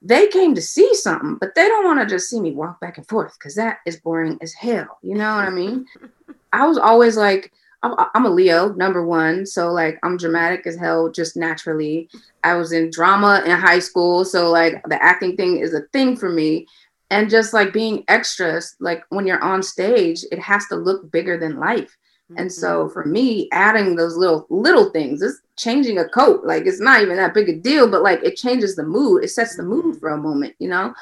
they came to see something, but they don't want to just see me walk back and forth because that is boring as hell. You know what I mean? I was always like, I'm, I'm a Leo, number one. So, like, I'm dramatic as hell just naturally. I was in drama in high school. So, like, the acting thing is a thing for me. And just like being extras, like when you're on stage, it has to look bigger than life. And so mm-hmm. for me, adding those little little things, it's changing a coat. Like it's not even that big a deal, but like it changes the mood. It sets the mood mm-hmm. for a moment, you know.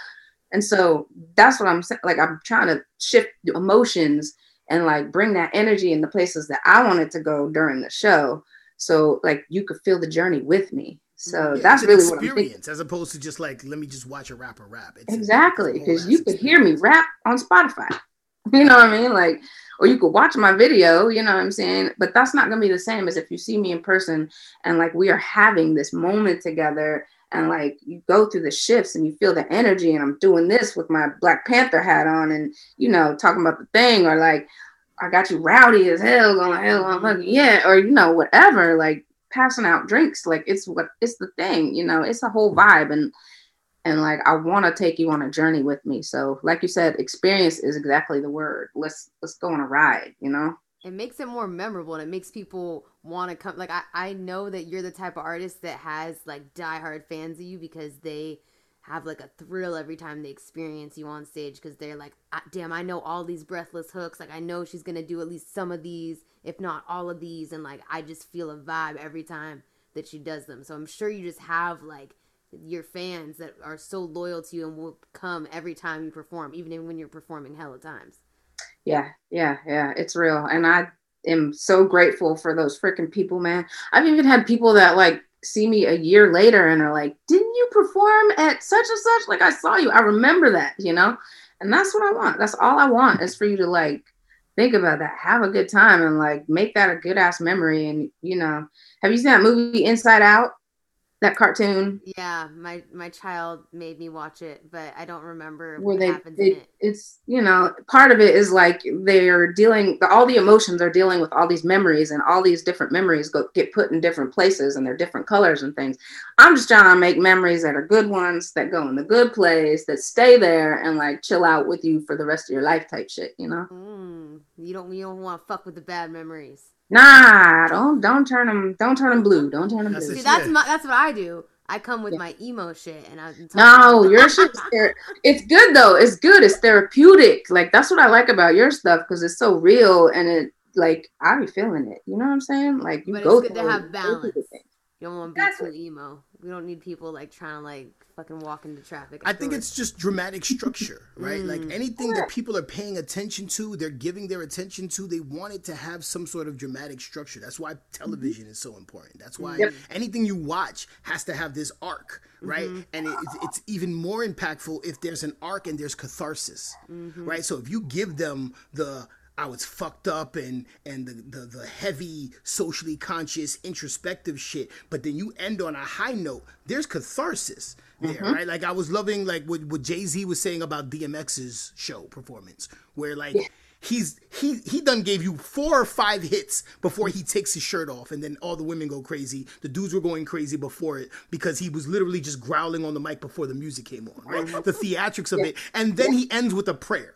And so that's what I'm saying. Like I'm trying to shift emotions and like bring that energy in the places that I wanted to go during the show. So like you could feel the journey with me. So Yeah, that's really what I'm thinking. experience as opposed to just like let me just watch a rapper rap it's Exactly, it's a whole because you could hear me rap on Spotify. You know what I mean? Like, or you could watch my video, you know what I'm saying? But that's not gonna be the same as if you see me in person and like we are having this moment together and like you go through the shifts and you feel the energy and I'm doing this with my Black Panther hat on and you know, talking about the thing or like I got you rowdy as hell going hell on fucking yeah, or you know, whatever, like passing out drinks. Like it's what it's the thing, you know, it's a whole vibe and and like I want to take you on a journey with me. So, like you said, experience is exactly the word. Let's let's go on a ride. You know. It makes it more memorable and it makes people want to come like I, I know that you're the type of artist that has like diehard fans of you because they have like a thrill every time they experience you on stage because they're like "Ah, damn i know all these breathless hooks. Like i know she's gonna do at least some of these if not all of these. And like i just feel a vibe every time that she does them. So i'm sure you just have like your fans that are so loyal to you and will come every time you perform even when you're performing hella times Yeah, yeah, yeah. It's real, and I am so grateful for those freaking people, man. I've even had people that like see me a year later and are like, "Didn't you perform at such and such? Like I saw you. I remember that." You know, and that's what I want. That's all I want is for you to like think about that, have a good time, and like make that a good ass memory. And you know, have you seen that movie Inside Out? That cartoon Yeah, my my child made me watch it, but I don't remember where what they, happens they in it. it's you know part of it is like they're dealing all the emotions are dealing with all these memories and all these different memories go get put in different places and they're different colors and things i'm just trying to make memories that are good ones that go in the good place that stay there and like chill out with you for the rest of your life type shit you know Mm, you don't you don't want to fuck with the bad memories. Nah don't don't turn them don't turn them blue don't turn them That's blue. See, that's my that's what I do. I come with my emo shit, and I. No, your shit. It's good though. It's good. It's therapeutic. Like that's what I like about your stuff because it's so real and it like I be feeling it. You know what I'm saying? Like you but go it's good to have balance. You don't want to be too emo. We don't need people like trying to like fucking walk into traffic. I think it's just dramatic structure, right? Mm. Like anything that people are paying attention to, they're giving their attention to, they want it to have some sort of dramatic structure. That's why television is so important. That's why Yep. anything you watch has to have this arc, right? Mm-hmm. And it, it's- it's even more impactful if there's an arc and there's catharsis, Mm-hmm. right? So if you give them the I was fucked up and and the, the the heavy socially conscious introspective shit, but then you end on a high note. There's catharsis there, mm-hmm. right? Like I was loving like what, what Jay Z was saying about DMX's show performance, where like he's he he done gave you four or five hits before he takes his shirt off, and then all the women go crazy. The dudes were going crazy before it because he was literally just growling on the mic before the music came on, right? Mm-hmm. The theatrics of it, and then he ends with a prayer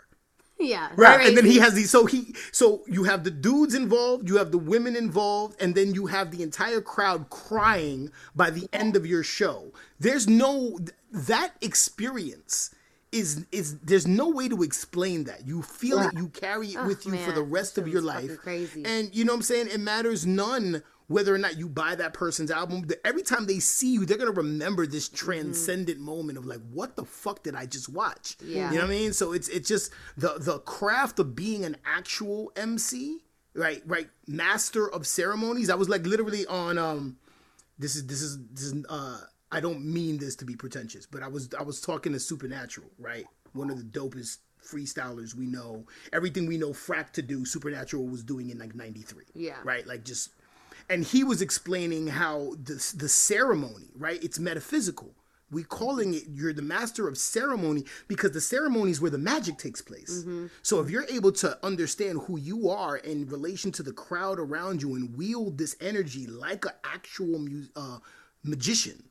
yeah, right and then he has these so he so you have the dudes involved you have the women involved and then you have the entire crowd crying by the end of your show. There's no that experience is is there's no way to explain that. You feel it you carry it with you for the rest of your life. crazy. and you know what i'm saying? It matters none whether or not you buy that person's album every time they see you they're gonna remember this Mm-hmm. transcendent moment of like what the fuck did i just watch Yeah. you know what i mean so it's it's just the the craft of being an actual mc right right master of ceremonies i was like literally on um this is this is this is uh I don't mean this to be pretentious, but I was I was talking to Supernatural, right? One of the dopest freestylers we know. Everything we know Frack to do, Supernatural was doing in like 93. Yeah. Right? Like just and he was explaining how the the ceremony, right? It's metaphysical. We calling it you're the master of ceremony because the ceremony is where the magic takes place. So if you're able to understand who you are in relation to the crowd around you and wield this energy like an actual mu- uh, magician,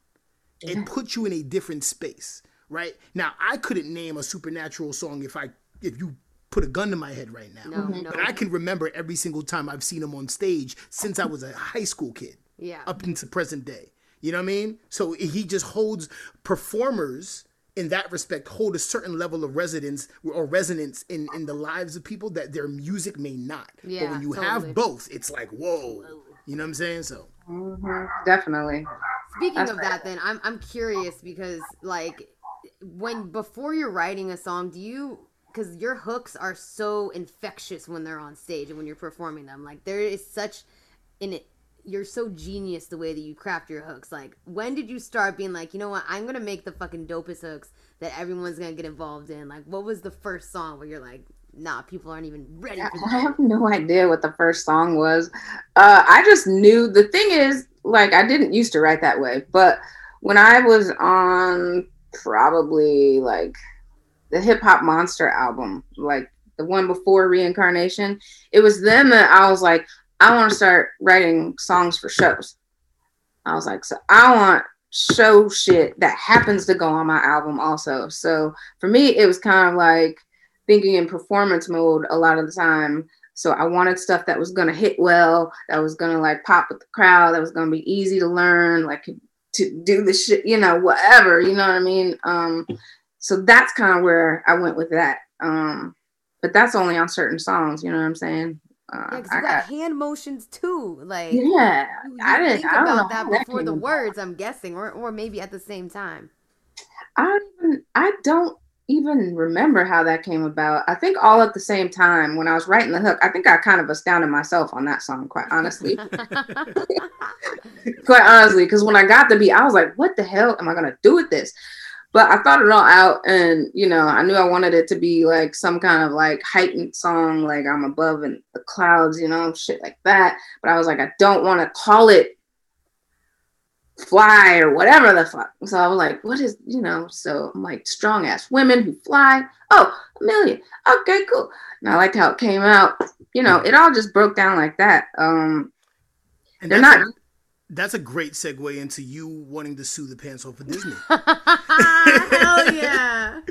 it puts you in a different space, right? Now I couldn't name a supernatural song if I if you put a gun to my head right now. No, mm-hmm. no. But I can remember every single time I've seen him on stage since I was a high school kid. Yeah. Up into present day. You know what I mean? So he just holds performers in that respect hold a certain level of residence or resonance in in the lives of people that their music may not. but Yeah, when you totally. have both, it's like whoa. You know what I'm saying? So mm-hmm. Definitely. Speaking That's of fair. that, then I'm I'm curious because like when before you're writing a song, do you because your hooks are so infectious when they're on stage and when you're performing them, like there is such in it. You're so genius the way that you craft your hooks. Like, when did you start being like, you know what, I'm gonna make the fucking dopest hooks that everyone's gonna get involved in? Like, what was the first song where you're like, nah, people aren't even ready for I have no idea what the first song was. Uh, I just knew the thing is, like, I didn't used to write that way, but when I was on probably like the Hip Hop Monster album, like the one before Reincarnation, it was then that I was like, I want to start writing songs for shows. I was like, so I want show shit that happens to go on my album also. So for me, it was kind of like thinking in performance mode a lot of the time. So I wanted stuff that was gonna hit well, that was gonna like pop with the crowd, that was gonna be easy to learn, like to do the shit, you know, whatever, you know what I mean? Um, so that's kind of where I went with that. Um, but that's only on certain songs, you know what I'm saying? Uh, Yeah, I you got hand motions too. Like, yeah, you, you I didn't think I about that that before came the about. words. I'm guessing, or or maybe at the same time. I don't even I don't even remember how that came about. I think all at the same time when I was writing the hook, I think I kind of astounded myself on that song, quite honestly. quite honestly, because when I got the beat, I was like, what the hell am I gonna do with this? But I thought it all out and you know, I knew I wanted it to be like some kind of like heightened song, like I'm above in the clouds, you know, shit like that. But I was like, I don't want to call it fly or whatever the fuck. So I was like, what is, you know, so I'm like strong ass women who fly. Oh, a million. Okay, cool. And I liked how it came out. You know, it all just broke down like that. Um, and they're not that's a great segue into you wanting to sue the pants off of Disney. Hell yeah!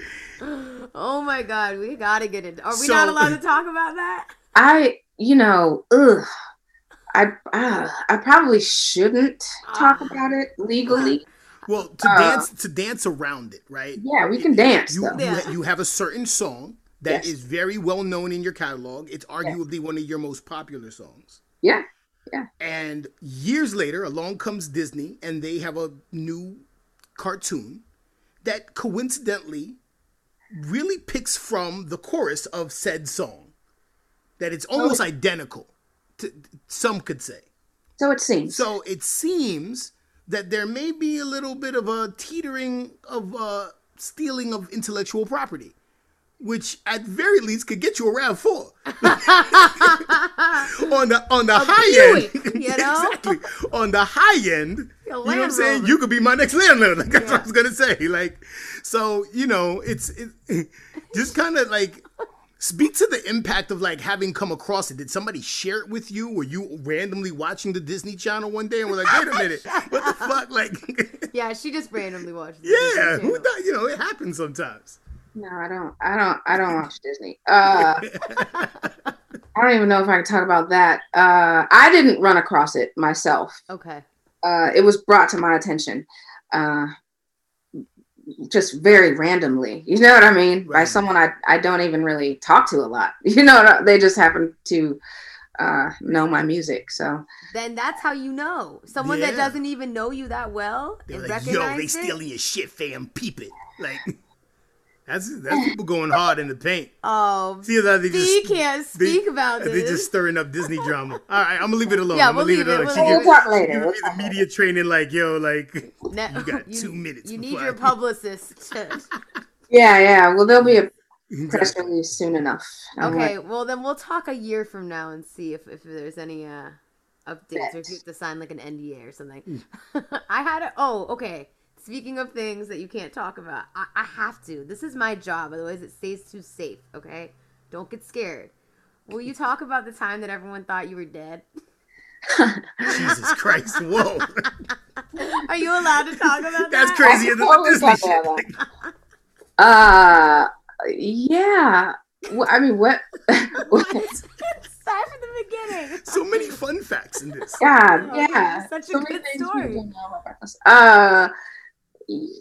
Oh my god, we gotta get it. Are we So- not allowed to talk about that? I, you know, ugh. I uh, I probably shouldn't talk Ah. about it legally, Well, to Uh, dance to dance around it, right? Yeah, we can dance You though. you, Yeah. you have a certain song that is Yes. very well known in your catalog. It's arguably one of your most popular songs. Yeah. And years later, along comes Disney, and they have a new cartoon that coincidentally really picks from the chorus of said song. That it's almost identical. To, some could say. So it seems. So it seems that there may be a little bit of a teetering of uh, stealing of intellectual property, which at very least could get you around four. on the on the high end, you know? exactly. On the high end, you know what I'm saying? You could be my next landlord. Like that's what I was gonna say. Like, so you know, it's it, just kind of like speak to the impact of like having come across it. Did somebody share it with you? Were you randomly watching the Disney Channel one day and were like, wait a minute, what the fuck? Like, Yeah, she just randomly watched. the yeah, who thought? You know, it happens sometimes. No, I don't. I don't. I don't watch Disney. Uh, I don't even know if I can talk about that. Uh, I didn't run across it myself. Okay. Uh, it was brought to my attention, uh, just very randomly. You know what I mean? By someone I I don't even really talk to a lot. You know, they just happen to uh, know my music. So Then that's how you know someone that doesn't even know you that well They're and like, recognize yo, they stealing your shit, fam. Peep it. Like, that's that's people going hard in the paint. Oh, See that they he just can't they- speak about They this. They're just stirring up Disney drama. All right, I'm gonna leave it alone. Yeah, I'm gonna we'll leave, leave it it, alone. we'll She leave it. We'll talk later. gave me the media training. Like, yo, like Ne- you got two minutes. You need your I- publicist. To... yeah, yeah. Well, there'll be a press release soon enough. I'm Okay, like, well then we'll talk a year from now and see if, if there's any uh updates or if you have to sign like an NDA or something. I had a oh okay. Speaking of things that you can't talk about, I, I have to. This is my job, otherwise it stays too safe. Okay, don't get scared. Will you talk about the time that everyone thought you were dead? Jesus Christ! Whoa, Are you allowed to talk about that's that? That's crazier than the Totally Disney talk shit. about that. Uh, yeah. Well, I mean, what? Start from the beginning. So many fun facts in this. God, Oh, yeah. such a So good story. people don't know about breathless. Uh,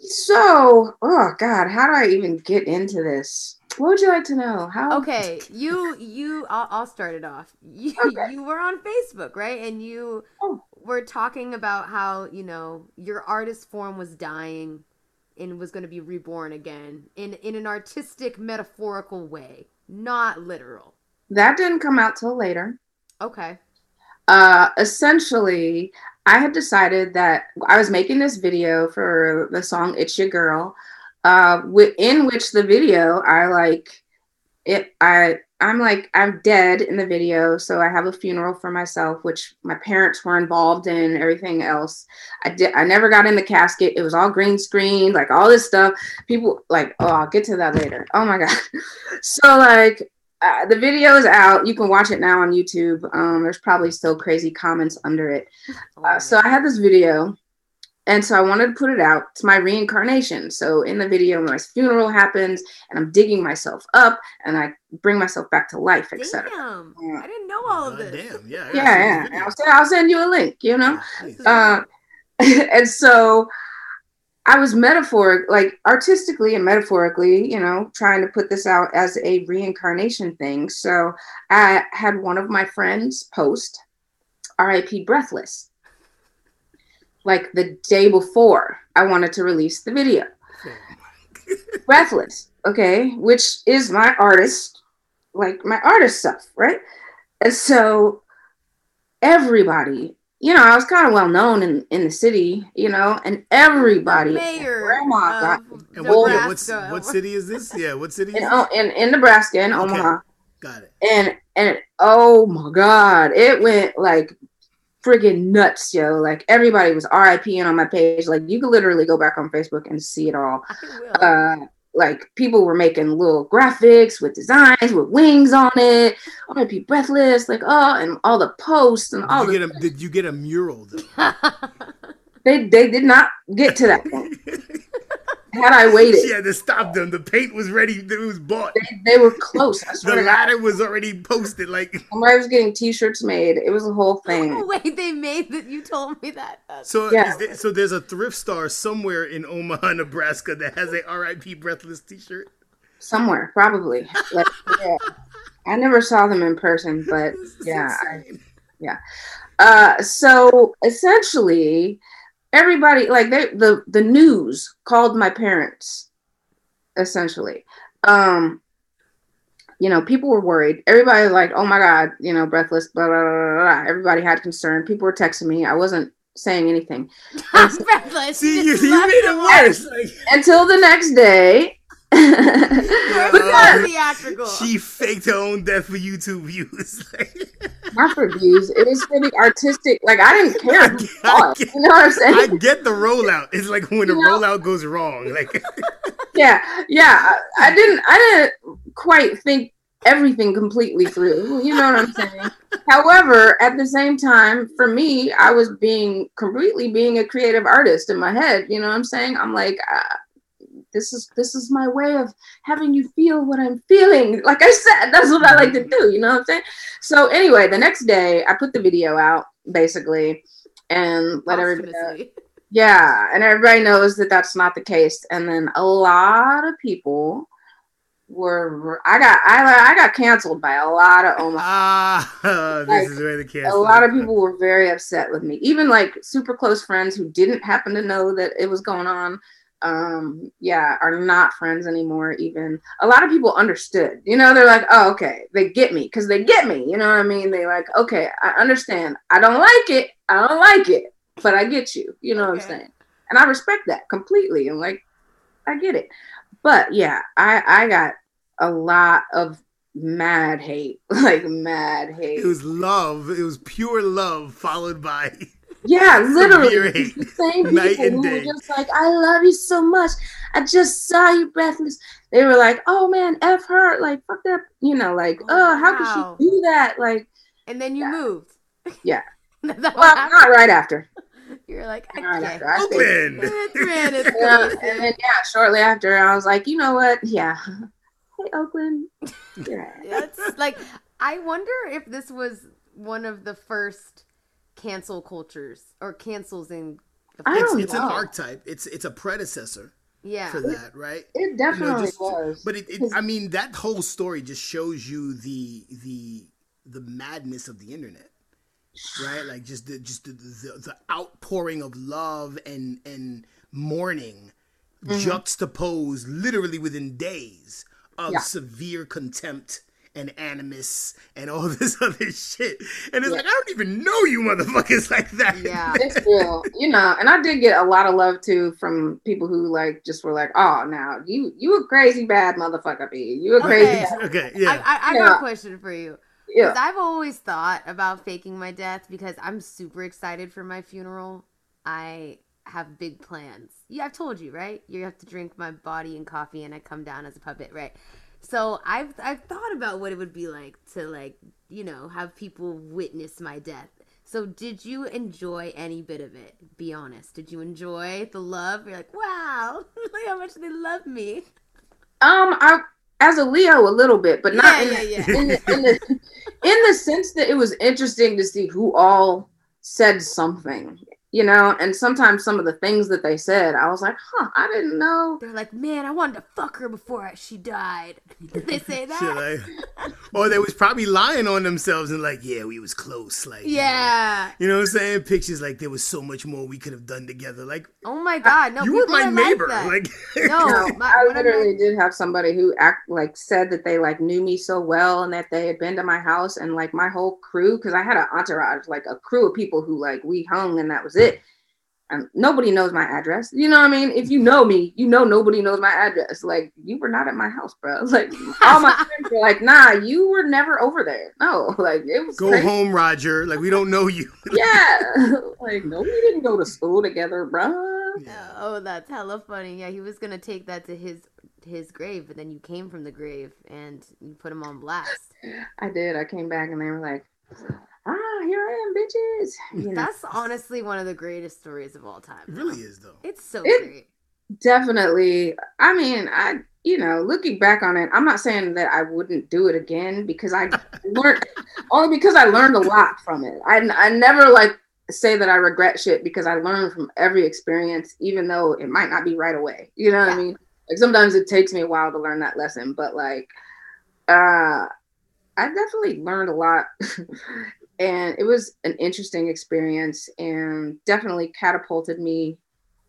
so, oh God, how do I even get into this? What would you like to know? How? Okay, you you I'll, I'll start it off. You Okay. you were on Facebook, right? And you Oh. were talking about how, you know, your artist form was dying and was going to be reborn again in in an artistic metaphorical way, not literal. That didn't come out till later. Okay. uh, essentially, I had decided that I was making this video for the song "It's Your Girl," uh, in which the video I like it. I I'm like I'm dead in the video, so I have a funeral for myself, which my parents were involved in. Everything else, I did. I never got in the casket. It was all green screen, like all this stuff. People like, oh, I'll get to that later. Oh my god. So like uh, the video is out. You can watch it now on YouTube. Um, there's probably still crazy comments under it. Uh, so I had this video, and so I wanted to put it out. It's my reincarnation. So in the video, my funeral happens, and I'm digging myself up, and I bring myself back to life, etc. Damn. Yeah. I didn't know all of God this. damn, yeah, I Yeah, yeah. I'll, send, I'll send you a link. You know. Please. Uh, and so I was metaphoric, like artistically and metaphorically, you know, trying to put this out as a reincarnation thing. So I had one of my friends post RIP Breathless, like the day before I wanted to release the video. Breathless, okay, which is my artist, like my artist stuff, right? And so everybody, you know, I was kind of well known in in the city, you know, and everybody, Mayor grandma got of and what, yeah, what's, what city is this? Yeah, what city is in, this? In in Nebraska, in Okay. Omaha, Got it. and and oh my god, it went like friggin' nuts, yo! Like everybody was RIPing on my page. Like you could literally go back on Facebook and see it all. I will. uh like people were making little graphics with designs with wings on it. I want to be breathless, like oh, and all the posts and all Did you, get a, did you get a mural though? they they did not get to that point. had I waited, She had to stop them. The paint was ready. It was bought. they, they were close. I The swear to God. ladder was already posted. Like Somebody was getting T-shirts made. It was a whole thing. Wait, they made that. You told me that. That's- so. Yeah. Is there, so there's a thrift store somewhere in Omaha, Nebraska that has a R.I.P. Breathless T-shirt. Somewhere, probably. Like, yeah. I never saw them in person, but This yeah. I- insane. Uh, so essentially, everybody like they the the news called my parents. Essentially, um, you know, people were worried. Everybody was like, "Oh my god," you know, breathless. Blah blah blah. blah, blah. Everybody had concern. People were texting me. I wasn't saying anything Breathless. See, you, you made it worse. Like, until the next day. It was not theatrical. she faked her own death for YouTube views. Not for views. It was for the artistic. Like I didn't care. I get- saw I get- You know what I'm saying? I get the rollout. It's like when the know? rollout goes wrong. Like yeah yeah I, I didn't i didn't quite think everything completely through you know what i'm saying however at the same time for me i was being completely being a creative artist in my head you know what i'm saying i'm like uh, this is this is my way of having you feel what i'm feeling like i said that's what i like to do you know what i'm saying so anyway the next day i put the video out basically and let everybody know yeah, and everybody knows that that's not the case. And then a lot of people were I got I I got canceled by a lot of Omaha. ah, this Like, is where the cancel. A lot of people were very upset with me. Even like super close friends who didn't happen to know that it was going on. Um, yeah, are not friends anymore. Even a lot of people understood. You know, they're like, oh, okay, they get me because they get me. You know what I mean? They like, okay, I understand. I don't like it. I don't like it, but I get you. You know what I'm saying? And I respect that completely. And like, I get it. But yeah, I I got a lot of mad hate, like mad hate. It was love. It was pure love, followed by Yeah, literally. Severe it's. The same Night people and who day. were just like, I love you so much. I just saw you breathless. They were like, oh man, F her. Like, fuck that. You know, like, Oh, oh, how wow. could she do that? Like, And then you Yeah. moved. Yeah. Well, happened. not right after. You're like, I Not right can't. after. I. Oakland. It's Yeah, and then, yeah, shortly after, I was like, you know what? Yeah. Hey, Oakland. Yeah. It's like I wonder if this was one of the first cancel cultures or cancels in. I It's, don't it's an archetype. It's it's a predecessor Yeah. for that, right? It You know, definitely just- was. But it, it, I mean, that whole story just shows you the the the madness of the internet, right? Like just the just the, the, the outpouring of love and and mourning, Mm-hmm. juxtaposed literally within days of Yeah. severe contempt and animus and all this other shit. And it's Yeah. like I don't even know you motherfuckers like that. Yeah. it's real, you know. And I did get a lot of love too from people who like just were like, "Oh, now you you a crazy bad motherfucker, B. You a crazy Okay. okay, yeah. I, I got Yeah. a question for you. Yeah, I've always thought about faking my death because I'm super excited for my funeral. I have big plans. Yeah, I've told you, right? You have to drink my body and coffee and I come down as a puppet, right? So I've I've thought about what it would be like to like, you know, have people witness my death. So did you enjoy any bit of it? Be honest. Did you enjoy the love? You're like, wow, look how much they love me. um, I as a Leo a little bit, but not Yeah, in, yeah, yeah. in the in the in the sense that it was interesting to see who all said something, you know. And sometimes some of the things that they said, I was like, "Huh, I didn't know." They're like, man, I wanted to fuck her before I- she died. Did they say that? Shit, like, or they was probably lying on themselves and like, yeah, we was close. Like, you know. Yeah. You know what I'm saying? Pictures like there was so much more we could have done together. Like Oh my god, no. you were my are like neighbor. Like no, No, my, I literally did have somebody who act like said that they like knew me so well and that they had been to my house and like my whole crew because I had an entourage, like a crew of people who like we hung and that was it. And nobody knows my address. You know what I mean? If you know me, you know nobody knows my address. Like you were not at my house, bro. Like all my friends were like, nah, you were never over there. No, like it was go crazy. home, Roger. Like we don't know you. Yeah. like no, we didn't go to school together, bro. oh, that's hella funny. Yeah, he was gonna take that to his his grave, but then you came from the grave and you put him on blast. I did. I came back and they were like, ah, here I am, bitches. You know, That's honestly one of the greatest stories of all time. It really is though. It's so It- great. definitely. I mean, I you know, looking back on it, I'm not saying that I wouldn't do it again because I learned only because I learned a lot from it. I I never like say that I regret shit because I learned from every experience, even though it might not be right away. You know what Yeah. I mean? Like sometimes it takes me a while to learn that lesson, but like, uh, I definitely learned a lot, and it was an interesting experience, and definitely catapulted me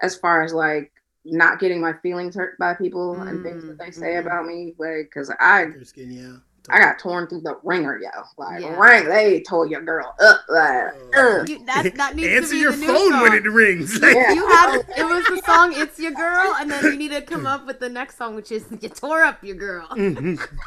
as far as like not getting my feelings hurt by people and things that they say Mm, about me, like because I skin, yeah. I got torn through the ringer, yo. Like Yeah. ring, they tore your girl up. Like, ugh. You, that, that needs Answer to be your the new phone song. when it rings. Like, Yeah. You have it was the song "It's Your Girl," and then you need to come up with the next song, which is "You Tore Up Your Girl." Mhm.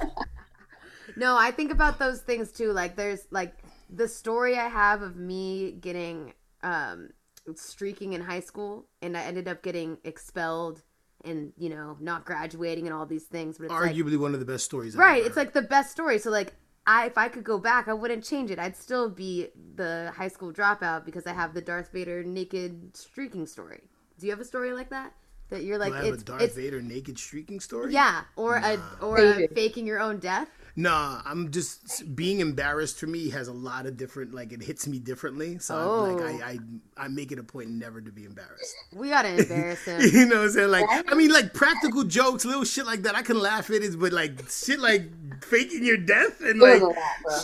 No, I think about those things too. Like there's like the story I have of me getting um streaking in high school and I ended up getting expelled and you know not graduating and all these things but it's like Arguably one of the best stories. I've right ever it's like the best story so like I if I could go back I wouldn't change it. I'd still be the high school dropout because I have the Darth Vader naked streaking story. Do you have a story like that? That you're like Do I have it's a Darth it's Vader naked streaking story. yeah or a or a faking your own death Nah, I'm just being embarrassed for me has a lot of different like it hits me differently. So I'm, Oh. like I, oh. I I make it a point never to be embarrassed. we gotta embarrass him you know what I'm saying? Like I mean like practical jokes, little shit like that. I can laugh at it, but like shit like faking your death and like lot,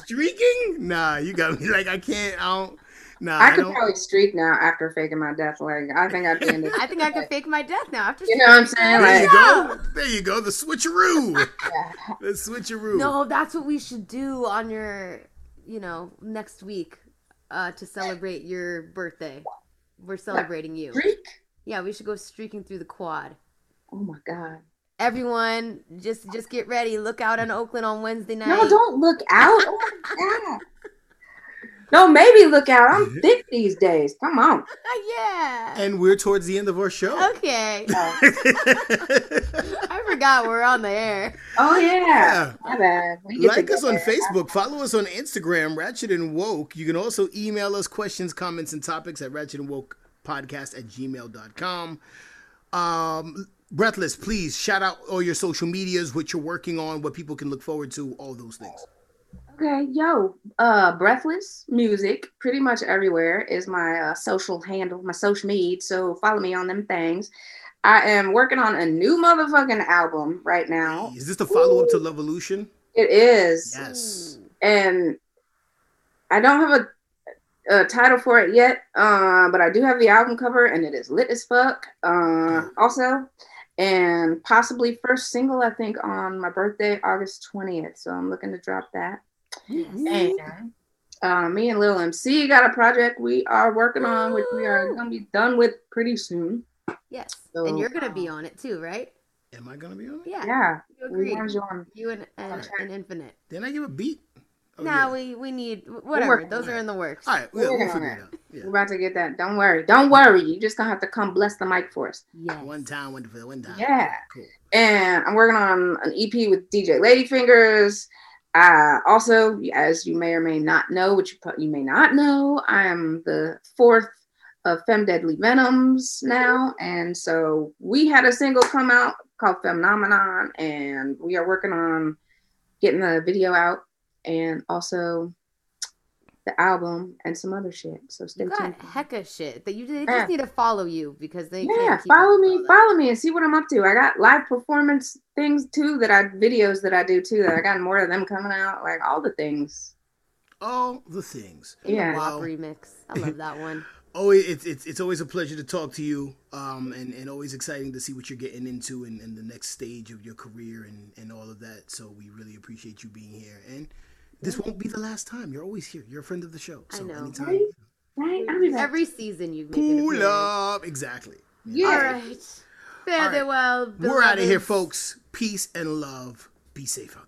streaking? Nah, you got me like I can't I don't nah I I, could don't probably streak now after faking my death. Like, I think I'd be in the. I think I could fake my death now after You know what I'm saying? there you Like, go. There you go. The switcheroo. yeah. the switcheroo. No, that's what we should do on your, you know, next week uh, to celebrate your birthday. We're celebrating you. streak? Yeah, we should go streaking through the quad. Oh my god. Everyone, just just get ready. Look out on Oakland on Wednesday night. No, don't look out. Oh my god. No, maybe look out. I'm thick these days. Come on. yeah. And we're towards the end of our show. Okay. Oh, I forgot we're on the air. oh yeah. Yeah. My bad. Like us on there. Facebook, follow us on Instagram, Ratchet and Woke. You can also email us questions, comments, and topics at Ratchet and Woke podcast at gmail.com. Um, Breathless, please shout out all your social medias, what you're working on, what people can look forward to, all those things. Okay, yo, uh, Breathless Music, pretty much everywhere is my uh, social handle, my social media. So follow me on them things. I am working on a new motherfucking album right now. Is this the follow up to Levolution? It is, Yes. and I don't have a, a title for it yet, uh, but I do have the album cover, and it is lit as fuck. Uh, also, and possibly first single, I think, on my birthday, August twentieth. So I'm looking to drop that. And uh, me and Lil MC got a project we are working on, which we are gonna be done with pretty soon. Yes. So, and you're gonna be on it too, right? Am I going to be on it? Yeah. Yeah, You agree. agreed. want you on. You and, and, and Infinite. Didn't I give a beat? Oh, nah, yeah. we we need whatever. working Those are in the works. All right, We're we'll, we'll working on figure it it. out. Yeah. We're about to get that. Don't worry. Don't worry. You just gonna have to come bless the mic for us. Yeah. One time, one for one time. Yeah. Cool. And I'm working on an EP with DJ Ladyfingers. Uh, also, as you may or may not know, which you, you may not know, I am the fourth of Fem Deadly Venoms now. And so we had a single come out called Phenomenon, and we are working on getting the video out and also the album and some other shit. So stay You got tuned. hecka shit that you they Yeah. just need to follow you because they Yeah, can't keep follow me, follow me, and see what I'm up to. I got live performance things too that I videos that I do too. That I got more of them coming out, like all the things. All the things. Yeah. WAP Well- remix. I love that one. Oh, it's it's it's always a pleasure to talk to you, um, and and always exciting to see what you're getting into and, and the next stage of your career and and all of that. So we really appreciate you being here, and this won't be the last time. You're always here. You're a friend of the show. I So know. anytime, Right? Right? I'll be back. Every season you make an pull up. Exactly. Yeah. All right. Fare All right. thee. We're out of here, folks. Peace and love. Be safe out there.